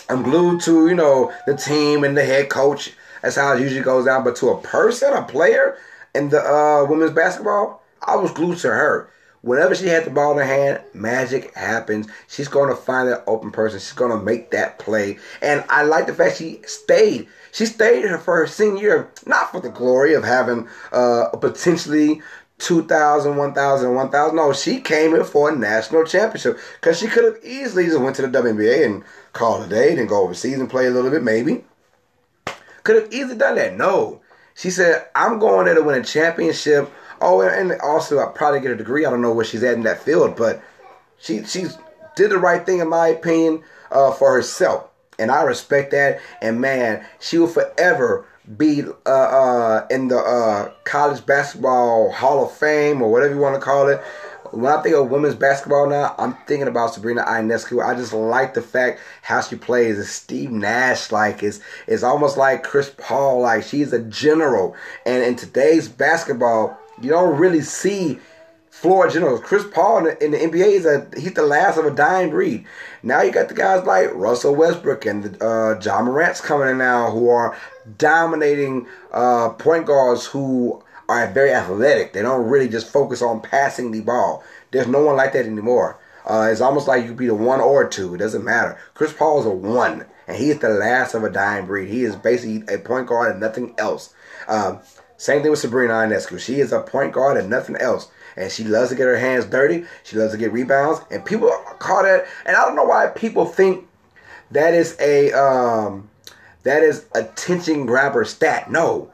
Speaker 1: I'm glued to, you know, the team and the head coach. That's how it usually goes down. But to a person, a player in the uh, women's basketball, I was glued to her. Whenever she had the ball in her hand, magic happens. She's going to find that open person. She's going to make that play. And I like the fact she stayed. She stayed here for her senior year, not for the glory of having uh, potentially 2,000, 1,000, 1,000. No, she came here for a national championship because she could have easily just went to the WNBA and called a day, then go overseas and play a little bit, maybe. Could have easily done that. No. She said, I'm going there to win a championship. Oh, and also I probably get a degree. I don't know where she's at in that field, but she she's did the right thing in my opinion uh, for herself, and I respect that. And man, she will forever be uh, uh, in the uh, college basketball Hall of Fame or whatever you want to call it. When I think of women's basketball now, I'm thinking about Sabrina Ionescu. I just like the fact how she plays. It's Steve Nash like. It's, it's almost like Chris Paul like. She's a general. And in today's basketball, you don't really see floor generals. Chris Paul in the, in the, NBA is a he's the last of a dying breed. Now you got the guys like Russell Westbrook and uh, Ja Morant's coming in now who are dominating uh, point guards who are very athletic. They don't really just focus on passing the ball. There's no one like that anymore. Uh, it's almost like you could be the one or two. It doesn't matter. Chris Paul is a one, and he is the last of a dying breed. He is basically a point guard and nothing else. Uh, same thing with Sabrina Ionescu. She is a point guard and nothing else. And she loves to get her hands dirty. She loves to get rebounds. And people call that. And I don't know why people think that is a um, that is attention grabber stat. No,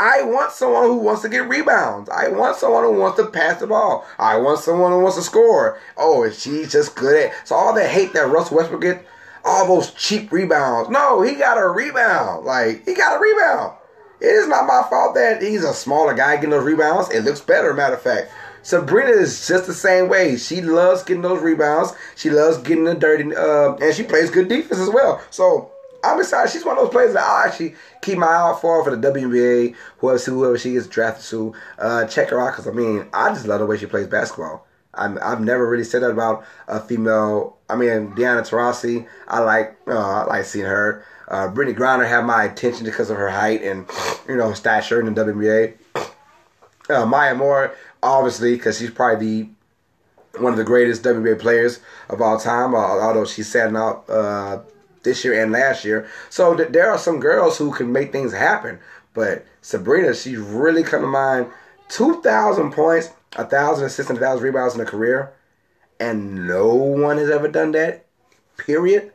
Speaker 1: I want someone who wants to get rebounds. I want someone who wants to pass the ball. I want someone who wants to score. Oh, she's just good at. So all that hate that Russell Westbrook get, all those cheap rebounds. No, he got a rebound. Like he got a rebound. It is not my fault that he's a smaller guy getting those rebounds. It looks better, matter of fact. Sabrina is just the same way. She loves getting those rebounds. She loves getting the dirty, uh, and she plays good defense as well. So I'm excited. She's one of those players that I'll actually keep my eye out for for the WNBA. Whoever, whoever she gets drafted to, uh, check her out because I mean, I just love the way she plays basketball. i have never really said that about a female. I mean, Diana Taurasi. I like, uh, I like seeing her. Uh, Brittney Griner had my attention because of her height and you know stature in the WNBA. Uh, Maya Moore, obviously, because she's probably the one of the greatest WNBA players of all time. Uh, although she's sat out uh, this year and last year, so th- there are some girls who can make things happen. But Sabrina, she's really come to mind. Two thousand points, a thousand assists, and a thousand rebounds in a career, and no one has ever done that. Period.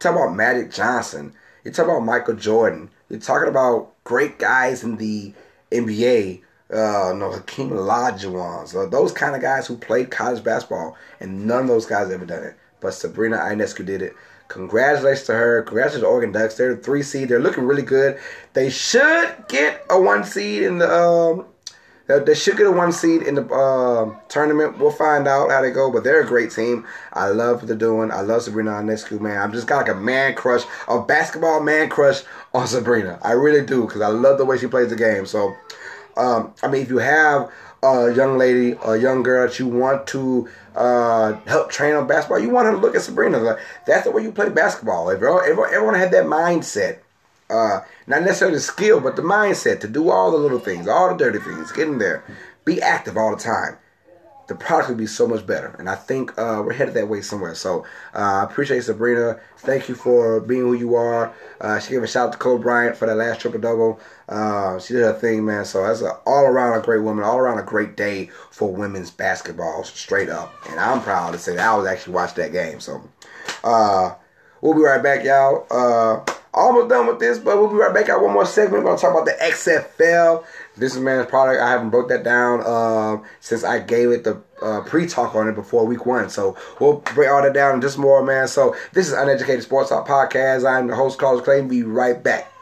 Speaker 1: Talk about Magic Johnson. You talk about Michael Jordan. You're talking about great guys in the NBA. Uh, no, Hakeem Olajuwon. So those kind of guys who played college basketball, and none of those guys ever done it. But Sabrina Ionescu did it. Congratulations to her. Congratulations to Oregon Ducks. They're the three seed. They're looking really good. They should get a one seed in the um, they should get a one seed in the uh, tournament. We'll find out how they go, but they're a great team. I love what they're doing. I love Sabrina Ionescu, man. I'm just got like a man crush, a basketball man crush on Sabrina. I really do because I love the way she plays the game. So, um, I mean, if you have a young lady, a young girl that you want to uh, help train on basketball, you want her to look at Sabrina. That's the way you play basketball. If everyone, everyone had that mindset uh, not necessarily the skill, but the mindset to do all the little things, all the dirty things, get in there, be active all the time. The product would be so much better, and I think uh, we're headed that way somewhere. So uh, I appreciate Sabrina. Thank you for being who you are. Uh, she gave a shout out to Kobe Bryant for that last triple double. Uh, she did her thing, man. So that's a, all around a great woman, all around a great day for women's basketball, straight up. And I'm proud to say that I was actually watched that game. So uh, we'll be right back, y'all. Almost done with this, but we'll be right back out one more segment. We're gonna talk about the XFL. This is man's product. I haven't broke that down uh, since I gave it the uh, pre-talk on it before week one. So we'll break all that down just more, man. So this is Uneducated Sports Talk Podcast. I'm the host, Carlos Clay. Be right back.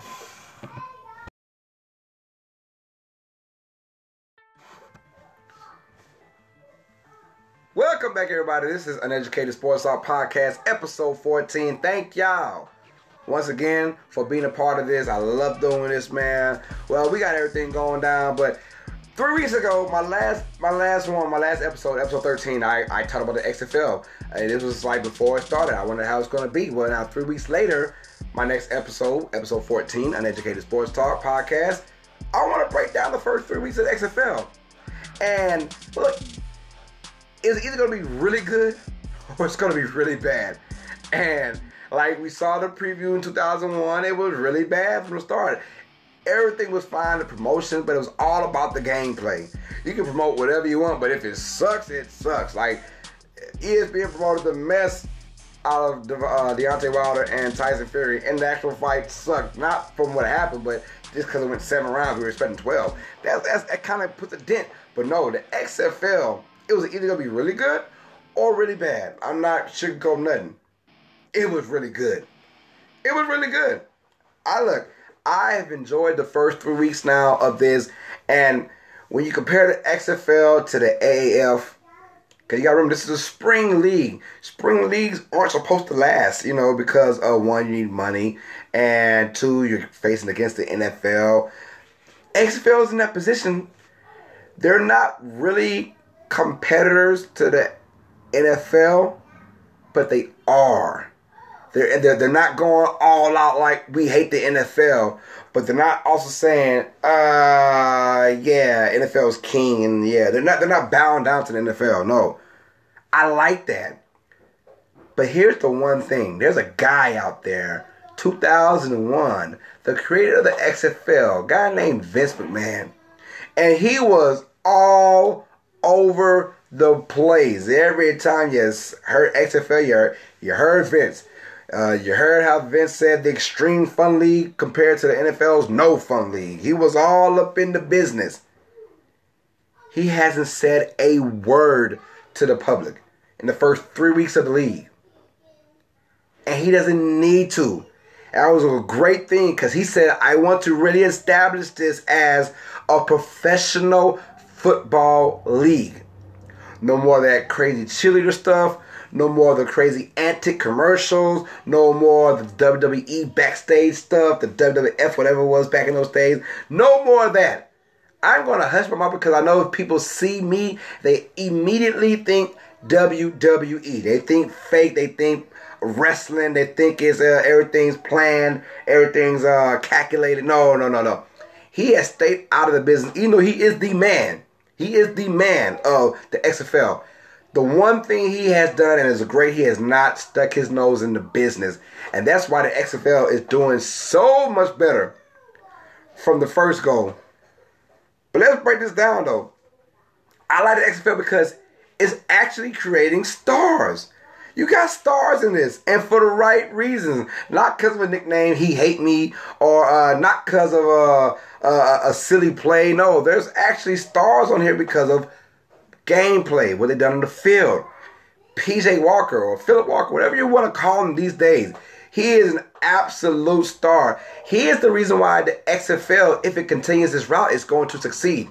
Speaker 1: Welcome back, everybody. This is Uneducated Sports Talk Podcast, episode 14. Thank y'all once again for being a part of this. I love doing this, man. Well, we got everything going down, but three weeks ago, my last my last one, my last episode, episode 13, I, I talked about the XFL. And this was like before it started. I wondered how it's gonna be. Well now three weeks later, my next episode, episode 14, Uneducated Sports Talk podcast, I wanna break down the first three weeks of the XFL. And look, it's either gonna be really good or it's gonna be really bad. And like we saw the preview in 2001, it was really bad from the start. Everything was fine, the promotion, but it was all about the gameplay. You can promote whatever you want, but if it sucks, it sucks. Like ESPN promoted the mess out of uh, Deontay Wilder and Tyson Fury, and the actual fight sucked. Not from what happened, but just because it went seven rounds, we were expecting 12. That, that's, that kind of puts a dent. But no, the XFL, it was either going to be really good or really bad. I'm not sugarcoating nothing it was really good. It was really good. I look, I have enjoyed the first three weeks now of this, and when you compare the XFL to the AAF, because you gotta remember this is a spring league. Spring leagues aren't supposed to last, you know, because uh, one you need money, and two you're facing against the NFL. XFL is in that position. They're not really competitors to the NFL, but they are. They're, they're, they're not going all out like we hate the NFL, but they're not also saying, uh, yeah, NFL's king, and yeah, they're not they're not bound down to the NFL. No, I like that. But here's the one thing: there's a guy out there, 2001, the creator of the XFL, guy named Vince McMahon, and he was all over the place. Every time you heard XFL, you heard, you heard Vince. Uh, you heard how Vince said the extreme fun league compared to the NFL's no fun league. He was all up in the business. He hasn't said a word to the public in the first three weeks of the league. And he doesn't need to. That was a great thing because he said, I want to really establish this as a professional football league. No more that crazy cheerleader stuff. No more of the crazy antic commercials. No more the WWE backstage stuff, the WWF, whatever it was back in those days. No more of that. I'm going to hush my mouth because I know if people see me, they immediately think WWE. They think fake. They think wrestling. They think it's uh, everything's planned, everything's uh, calculated. No, no, no, no. He has stayed out of the business, even though he is the man. He is the man of the XFL. The one thing he has done and is great, he has not stuck his nose in the business. And that's why the XFL is doing so much better from the first goal. But let's break this down though. I like the XFL because it's actually creating stars. You got stars in this, and for the right reasons. Not because of a nickname, he hate me, or uh, not because of a, a, a silly play. No, there's actually stars on here because of gameplay, what they done in the field. PJ Walker or Philip Walker, whatever you want to call him these days, he is an absolute star. He is the reason why the XFL, if it continues this route, is going to succeed.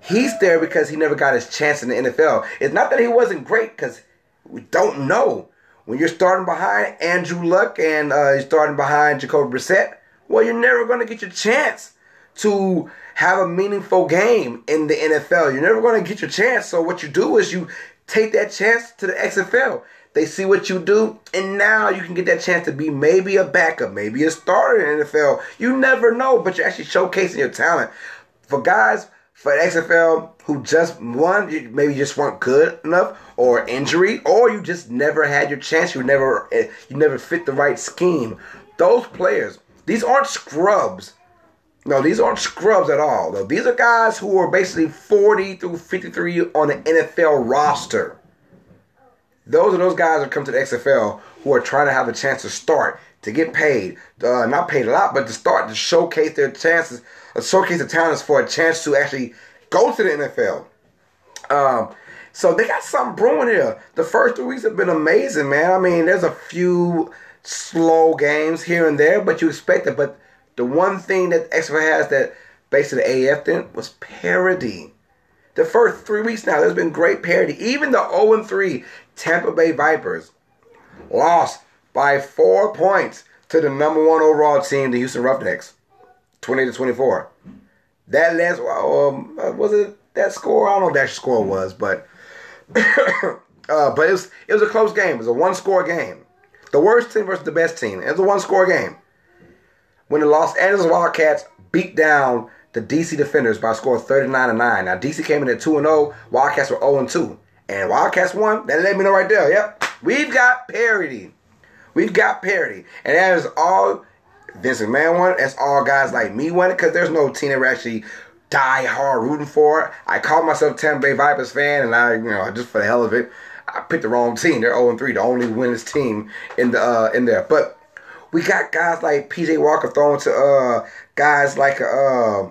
Speaker 1: He's there because he never got his chance in the NFL. It's not that he wasn't great, because we don't know. When you're starting behind Andrew Luck and uh, you're starting behind Jacoby Brissett, well, you're never going to get your chance to have a meaningful game in the NFL. You're never going to get your chance. So what you do is you take that chance to the XFL. They see what you do, and now you can get that chance to be maybe a backup, maybe a starter in the NFL. You never know, but you're actually showcasing your talent. For guys for XFL who just won, maybe just weren't good enough, or injury, or you just never had your chance. You never, eh, you never fit the right scheme. Those players, these aren't scrubs. No, these aren't scrubs at all. Though these are guys who are basically 40 through 53 on the NFL roster. Those are those guys that come to the XFL who are trying to have a chance to start, to get paid, uh, not paid a lot, but to start to showcase their chances uh, showcase the talents for a chance to actually go to the NFL. Um, so they got something brewing here. The first three weeks have been amazing, man. I mean, there's a few slow games here and there, but you expect it. But the one thing that XFL has that basically AF did was parity. The first three weeks now, there's been great parity. Even the 0 3 Tampa Bay Vipers lost by four points to the number one overall team, the Houston Roughnecks. 20 to 24. That last, um, uh, was it that score? I don't know what that score was, but uh, but it was it was a close game. It was a one score game. The worst team versus the best team. It was a one score game. When the Los Angeles Wildcats beat down the DC Defenders by a score of 39 to 9. Now DC came in at 2 and 0, Wildcats were 0 and 2. And Wildcats won. That let me know right there. Yep. We've got parity. We've got parity. And that is all Vince McMahon won. That's all guys like me it because there's no team that we're actually die hard rooting for. I call myself Tampa Bay Vipers fan, and I, you know, just for the hell of it, I picked the wrong team. They're 0 3, the only winners team in the uh, in there. But we got guys like PJ Walker throwing to uh, guys like uh,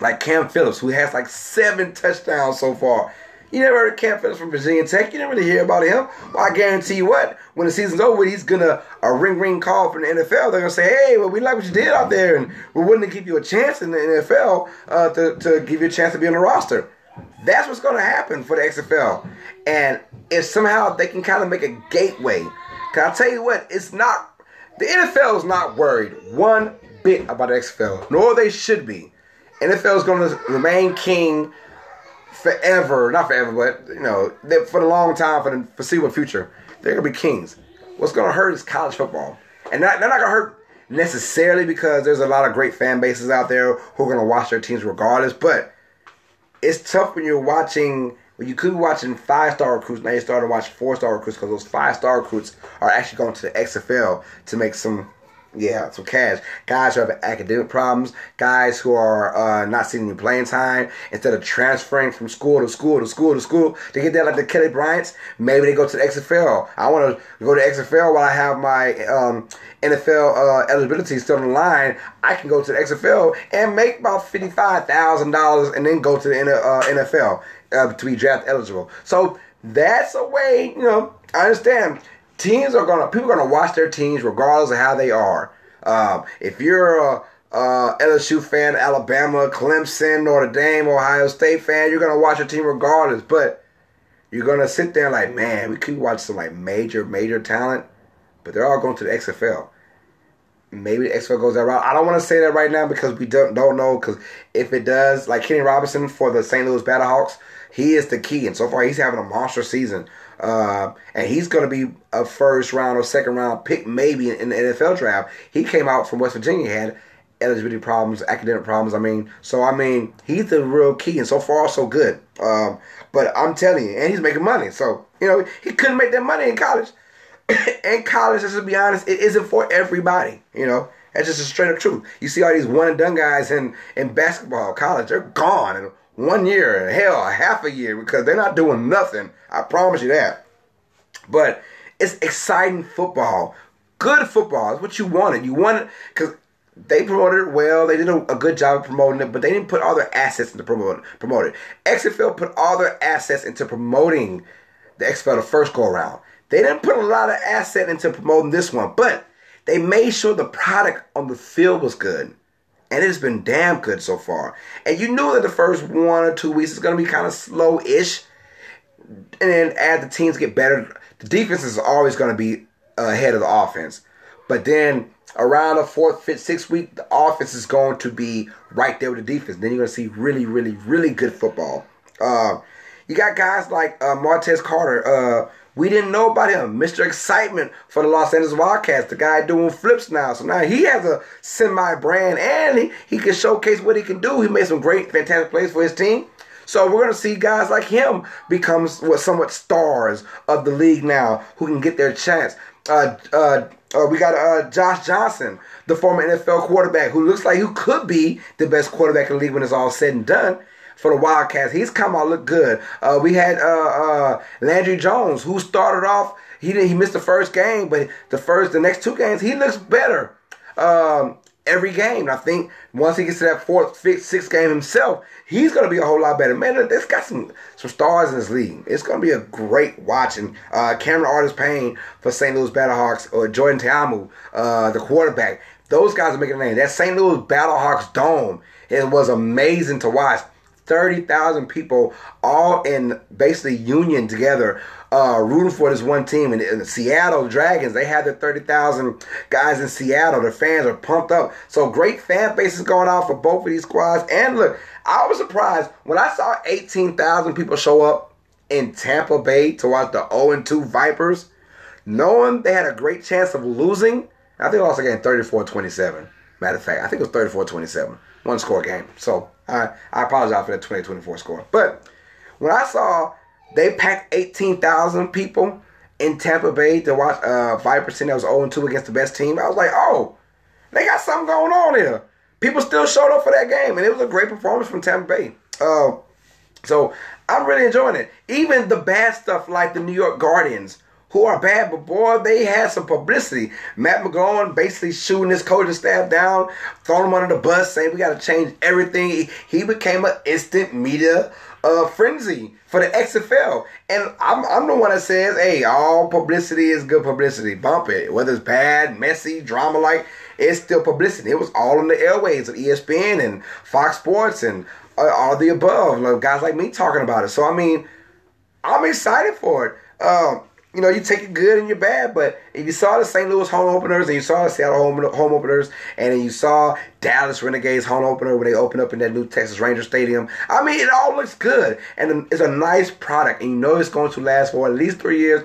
Speaker 1: like Cam Phillips, who has like seven touchdowns so far. You never heard of Cam Phillips from Virginia Tech. You never really hear about him. Well, I guarantee you what, when the season's over, he's gonna a ring ring call from the NFL. They're gonna say, "Hey, well, we like what you did out there, and we're willing to give you a chance in the NFL uh, to to give you a chance to be on the roster." That's what's gonna happen for the XFL, and if somehow they can kind of make a gateway, can I tell you what? It's not the NFL is not worried one bit about the XFL, nor they should be. NFL is going to remain king forever, not forever, but you know, for the long time, for the foreseeable future, they're gonna be kings. What's gonna hurt is college football, and they're not gonna hurt necessarily because there's a lot of great fan bases out there who are gonna watch their teams regardless. But it's tough when you're watching. When you could be watching five star recruits, now you're starting to watch four star recruits because those five star recruits are actually going to the XFL to make some yeah, some cash. Guys who have academic problems, guys who are uh, not seeing any playing time, instead of transferring from school to school to school to school to get there like the Kelly Bryants, maybe they go to the XFL. I want to go to the XFL while I have my um, NFL uh, eligibility still in line. I can go to the XFL and make about $55,000 and then go to the NFL uh, to be draft eligible. So that's a way, you know, I understand teams are gonna people are gonna watch their teams regardless of how they are. Um, if you're a, a LSU fan, Alabama, Clemson, Notre Dame, Ohio State fan, you're gonna watch your team regardless. But you're gonna sit there like, man, we could watch some like major, major talent, but they're all going to the XFL. Maybe the XFL goes that route. I don't want to say that right now because we don't don't know. Because if it does, like Kenny Robinson for the St. Louis Battlehawks, he is the key, and so far he's having a monster season. Uh, and he's going to be a first round or second round pick maybe in, the NFL draft. He came out from West Virginia, had eligibility problems, academic problems. I mean, so I mean, he's the real key, and so far so good. Um, but I'm telling you, and he's making money. So you know, he couldn't make that money in college. in college, just to be honest, it isn't for everybody. You know, that's just a straight up truth. You see all these one and done guys in in basketball, college, they're gone in one year, hell, half a year because they're not doing nothing. I promise you that. But it's exciting football, good football. It's what you wanted. You wanted because they promoted it well. They did a, a, good job of promoting it, but they didn't put all their assets into promote, promote it. XFL put all their assets into promoting the XFL the first go around. They didn't put a lot of asset into promoting this one, but they made sure the product on the field was good. And it's been damn good so far. And you knew that the first one or two weeks is going to be kind of slow ish. And then as the teams get better, the defense is always going to be ahead of the offense. But then around the fourth, fifth, sixth week, the offense is going to be right there with the defense. Then you're going to see really, really, really good football. Uh, you got guys like uh, Martez Carter. Uh, we didn't know about him. Mr. Excitement for the Los Angeles Wildcats. The guy doing flips now. So now he has a semi brand and he, he can showcase what he can do. He made some great, fantastic plays for his team. So we're going to see guys like him become what somewhat stars of the league now who can get their chance. Uh, uh, uh, we got uh, Josh Johnson, the former NFL quarterback, who looks like who could be the best quarterback in the league when it's all said and done for the Wildcats. He's come out look good. Uh, we had uh, uh, Landry Jones, who started off. He did, he missed the first game, but the first the next two games he looks better. Um, every game. I think once he gets to that fourth, fifth, sixth game himself, he's going to be a whole lot better. Man, this got some some stars in this league. It's going to be a great watching. Uh, Cameron Artis-Payne for St. Louis Battlehawks or Jordan Ta'amu, uh, the quarterback. Those guys are making a name. That St. Louis Battlehawks dome, it was amazing to watch. 30,000 people all in basically union together uh, rooting for this one team. And the Seattle Dragons, they had their 30,000 guys in Seattle. Their fans are pumped up. So great fan bases going on for both of these squads. And look, I was surprised when I saw 18,000 people show up in Tampa Bay to watch the 0 2 Vipers, knowing they had a great chance of losing. I think they lost again 34 27. Matter of fact, I think it was 34 27. One score game. So I, I apologize for that 2024 score. But when I saw they packed 18,000 people in Tampa Bay to watch uh, Vipers team that was 0 2 against the best team. I was like, oh, they got something going on here. People still showed up for that game, and it was a great performance from Tampa Bay. Uh, so I'm really enjoying it. Even the bad stuff like the New York Guardians, who are bad, but boy, they had some publicity. Matt McGloin basically shooting his coaching staff down, throwing him under the bus, saying we got to change everything. He, he became an instant media uh, frenzy for the XFL. And I'm, I'm the one that says, hey, all publicity is good publicity. Bump it. Whether it's bad, messy, drama like, it's still publicity. It was all on the airways of ESPN and Fox Sports and uh, all the above. Like, guys like me talking about it. So, I mean, I'm excited for it. Um, you know, you take it good and you're bad. But if you saw the St. Louis home openers and you saw the Seattle home, home openers and then you saw Dallas Renegades home opener when they opened up in that new Texas Ranger Stadium, I mean, it all looks good. And it's a nice product. And you know it's going to last for at least three years.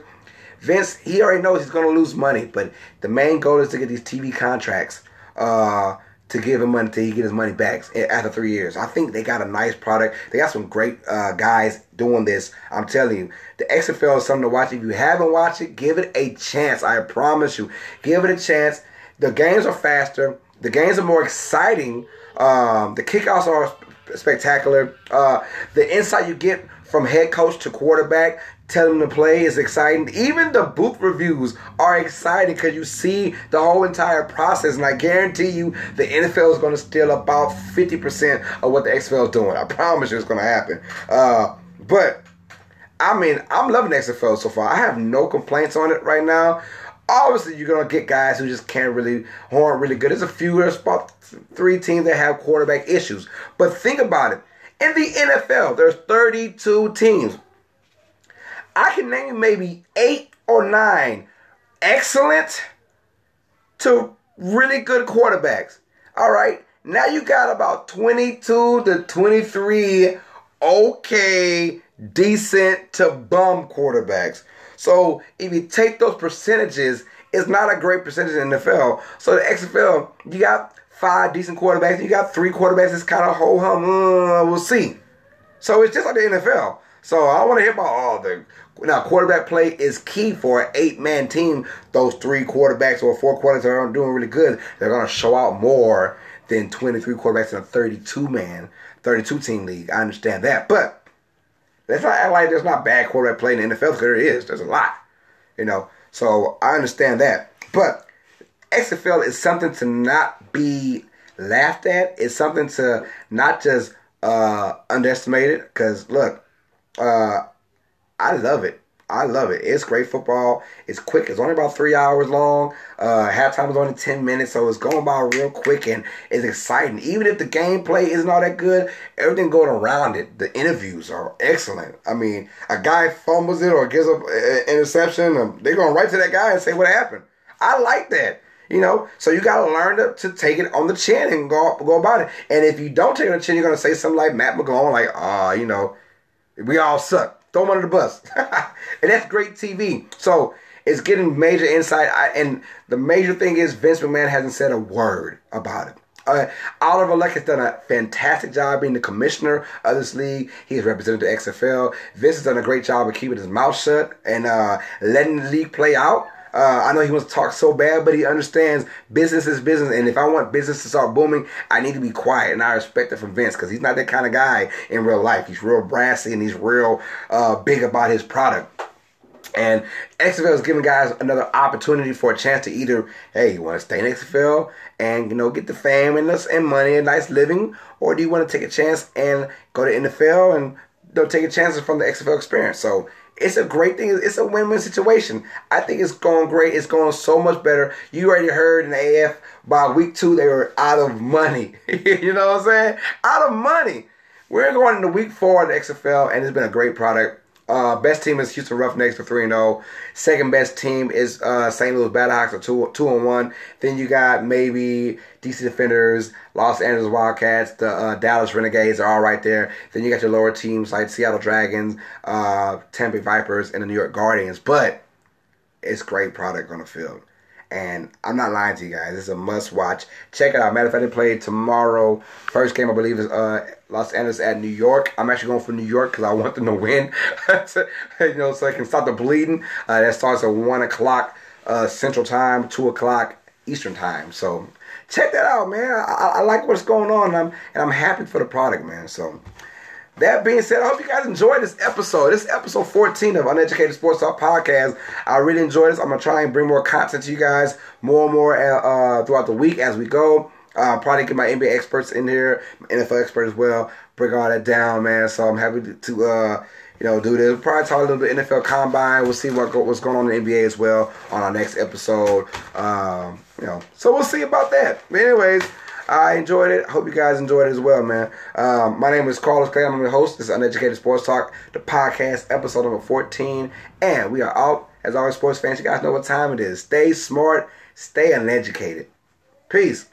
Speaker 1: Vince, he already knows he's going to lose money. But the main goal is to get these TV contracts. Uh, to give him money till he get his money back after three years. I think they got a nice product. They got some great uh, guys doing this. I'm telling you, the XFL is something to watch. If you haven't watched it, give it a chance. I promise you, give it a chance. The games are faster. The games are more exciting. Um, the kickoffs are spectacular. Uh, the insight you get from head coach to quarterback telling them to play is exciting. Even the booth reviews are exciting because you see the whole entire process. And I guarantee you, the NFL is going to steal about 50% of what the XFL is doing. I promise you it's going to happen. Uh, but, I mean, I'm loving XFL so far. I have no complaints on it right now. Obviously, you're to get guys who just can't really, who aren't really good. There's a few, there's about three teams that have quarterback issues. But think about it. In the NFL, there's 32 teams. I can name maybe eight or nine excellent to really good quarterbacks. All right. Now you got about 22 to 23 okay, decent to bum quarterbacks. So if you take those percentages, it's not a great percentage in the NFL. So the XFL, you got five decent quarterbacks. You got three quarterbacks It's kind of ho hum. Uh, we'll see. So it's just like the NFL. So I want to hear about all the now quarterback play is key for an eight man team. Those three quarterbacks or four quarterbacks are doing really good. They're gonna show out more than twenty three quarterbacks in a thirty two man, thirty two team league. I understand that, but let's not act like there's not bad quarterback play in the NFL there is. There's a lot, you know. So I understand that, but XFL is something to not be laughed at. It's something to not just uh, underestimate it. Because look, uh, I love it. I love it. It's great football. It's quick. It's only about three hours long. Uh, halftime is only ten minutes, so it's going by real quick and it's exciting. Even if the gameplay isn't all that good, everything going around it, the interviews are excellent. I mean, a guy fumbles it or gives up an interception, um, they're going right to that guy and say what happened. I like that. You know, so you got to learn to, to take it on the chin and go go about it. And if you don't take it on the chin, you're gonna say something like Matt McGloin, like, ah, uh, you know, we all suck. Throw them under the bus, and that's great TV. So it's getting major insight. I, and the major thing is Vince McMahon hasn't said a word about it. Uh, Oliver Luck has done a fantastic job being the commissioner of this league. He's represented the XFL. Vince has done a great job of keeping his mouth shut and uh, letting the league play out. Uh, I know he wants to talk so bad, but he understands business is business. And if I want business to start booming, I need to be quiet. And I respect it from Vince because he's not that kind of guy in real life. He's real brassy and he's real uh, big about his product. And XFL is giving guys another opportunity for a chance to either, hey, you want to stay in XFL and you know get the fame and, and money and nice living, or do you want to take a chance and go to NFL and know, take a chance from the XFL experience? So it's a great thing. It's a win-win situation. I think it's going great. It's going so much better. You already heard in the AF by week two they were out of money. you know what I'm saying? Out of money. We're going into week four of the XFL, and it's been a great product. Uh, best team is Houston Roughnecks for three and zero. Oh. Second best team is uh, St. Louis Battlehawks at two two and one. Then you got maybe DC Defenders, Los Angeles Wildcats, the uh, Dallas Renegades are all right there. Then you got your lower teams like Seattle Dragons, uh, Tampa Vipers, and the New York Guardians. But it's great product on the field. And I'm not lying to you guys. It's a must watch. Check it out. Matter of fact, they play tomorrow. First game, I believe, is uh, Los Angeles at New York. I'm actually going for New York because I want them to win. you know, so I can stop the bleeding. Uh, that starts at 1 o'clock uh, Central Time, 2 o'clock Eastern Time. So check that out, man. I, I like what's going on. And I'm, and I'm happy for the product, man. So that being said, I hope you guys enjoyed this episode. This episode 14 of Uneducated Sports Talk Podcast. I really enjoyed this. I'm gonna try and bring more content to you guys more and more uh, throughout the week as we go. Uh, probably get my NBA experts in here, NFL expert as well. Break all that down, man. So I'm happy to, to uh, you know, do this. We'll probably talk a little bit NFL Combine. We'll see what go, what's going on in the NBA as well on our next episode. Um, you know, so we'll see about that. But anyways. I enjoyed it. Hope you guys enjoyed it as well, man. Um, my name is Carlos Clay. I'm your host. This is Uneducated Sports Talk, the podcast, episode number 14. And we are out. As always, sports fans, you guys know what time it is. Stay smart, stay uneducated. Peace.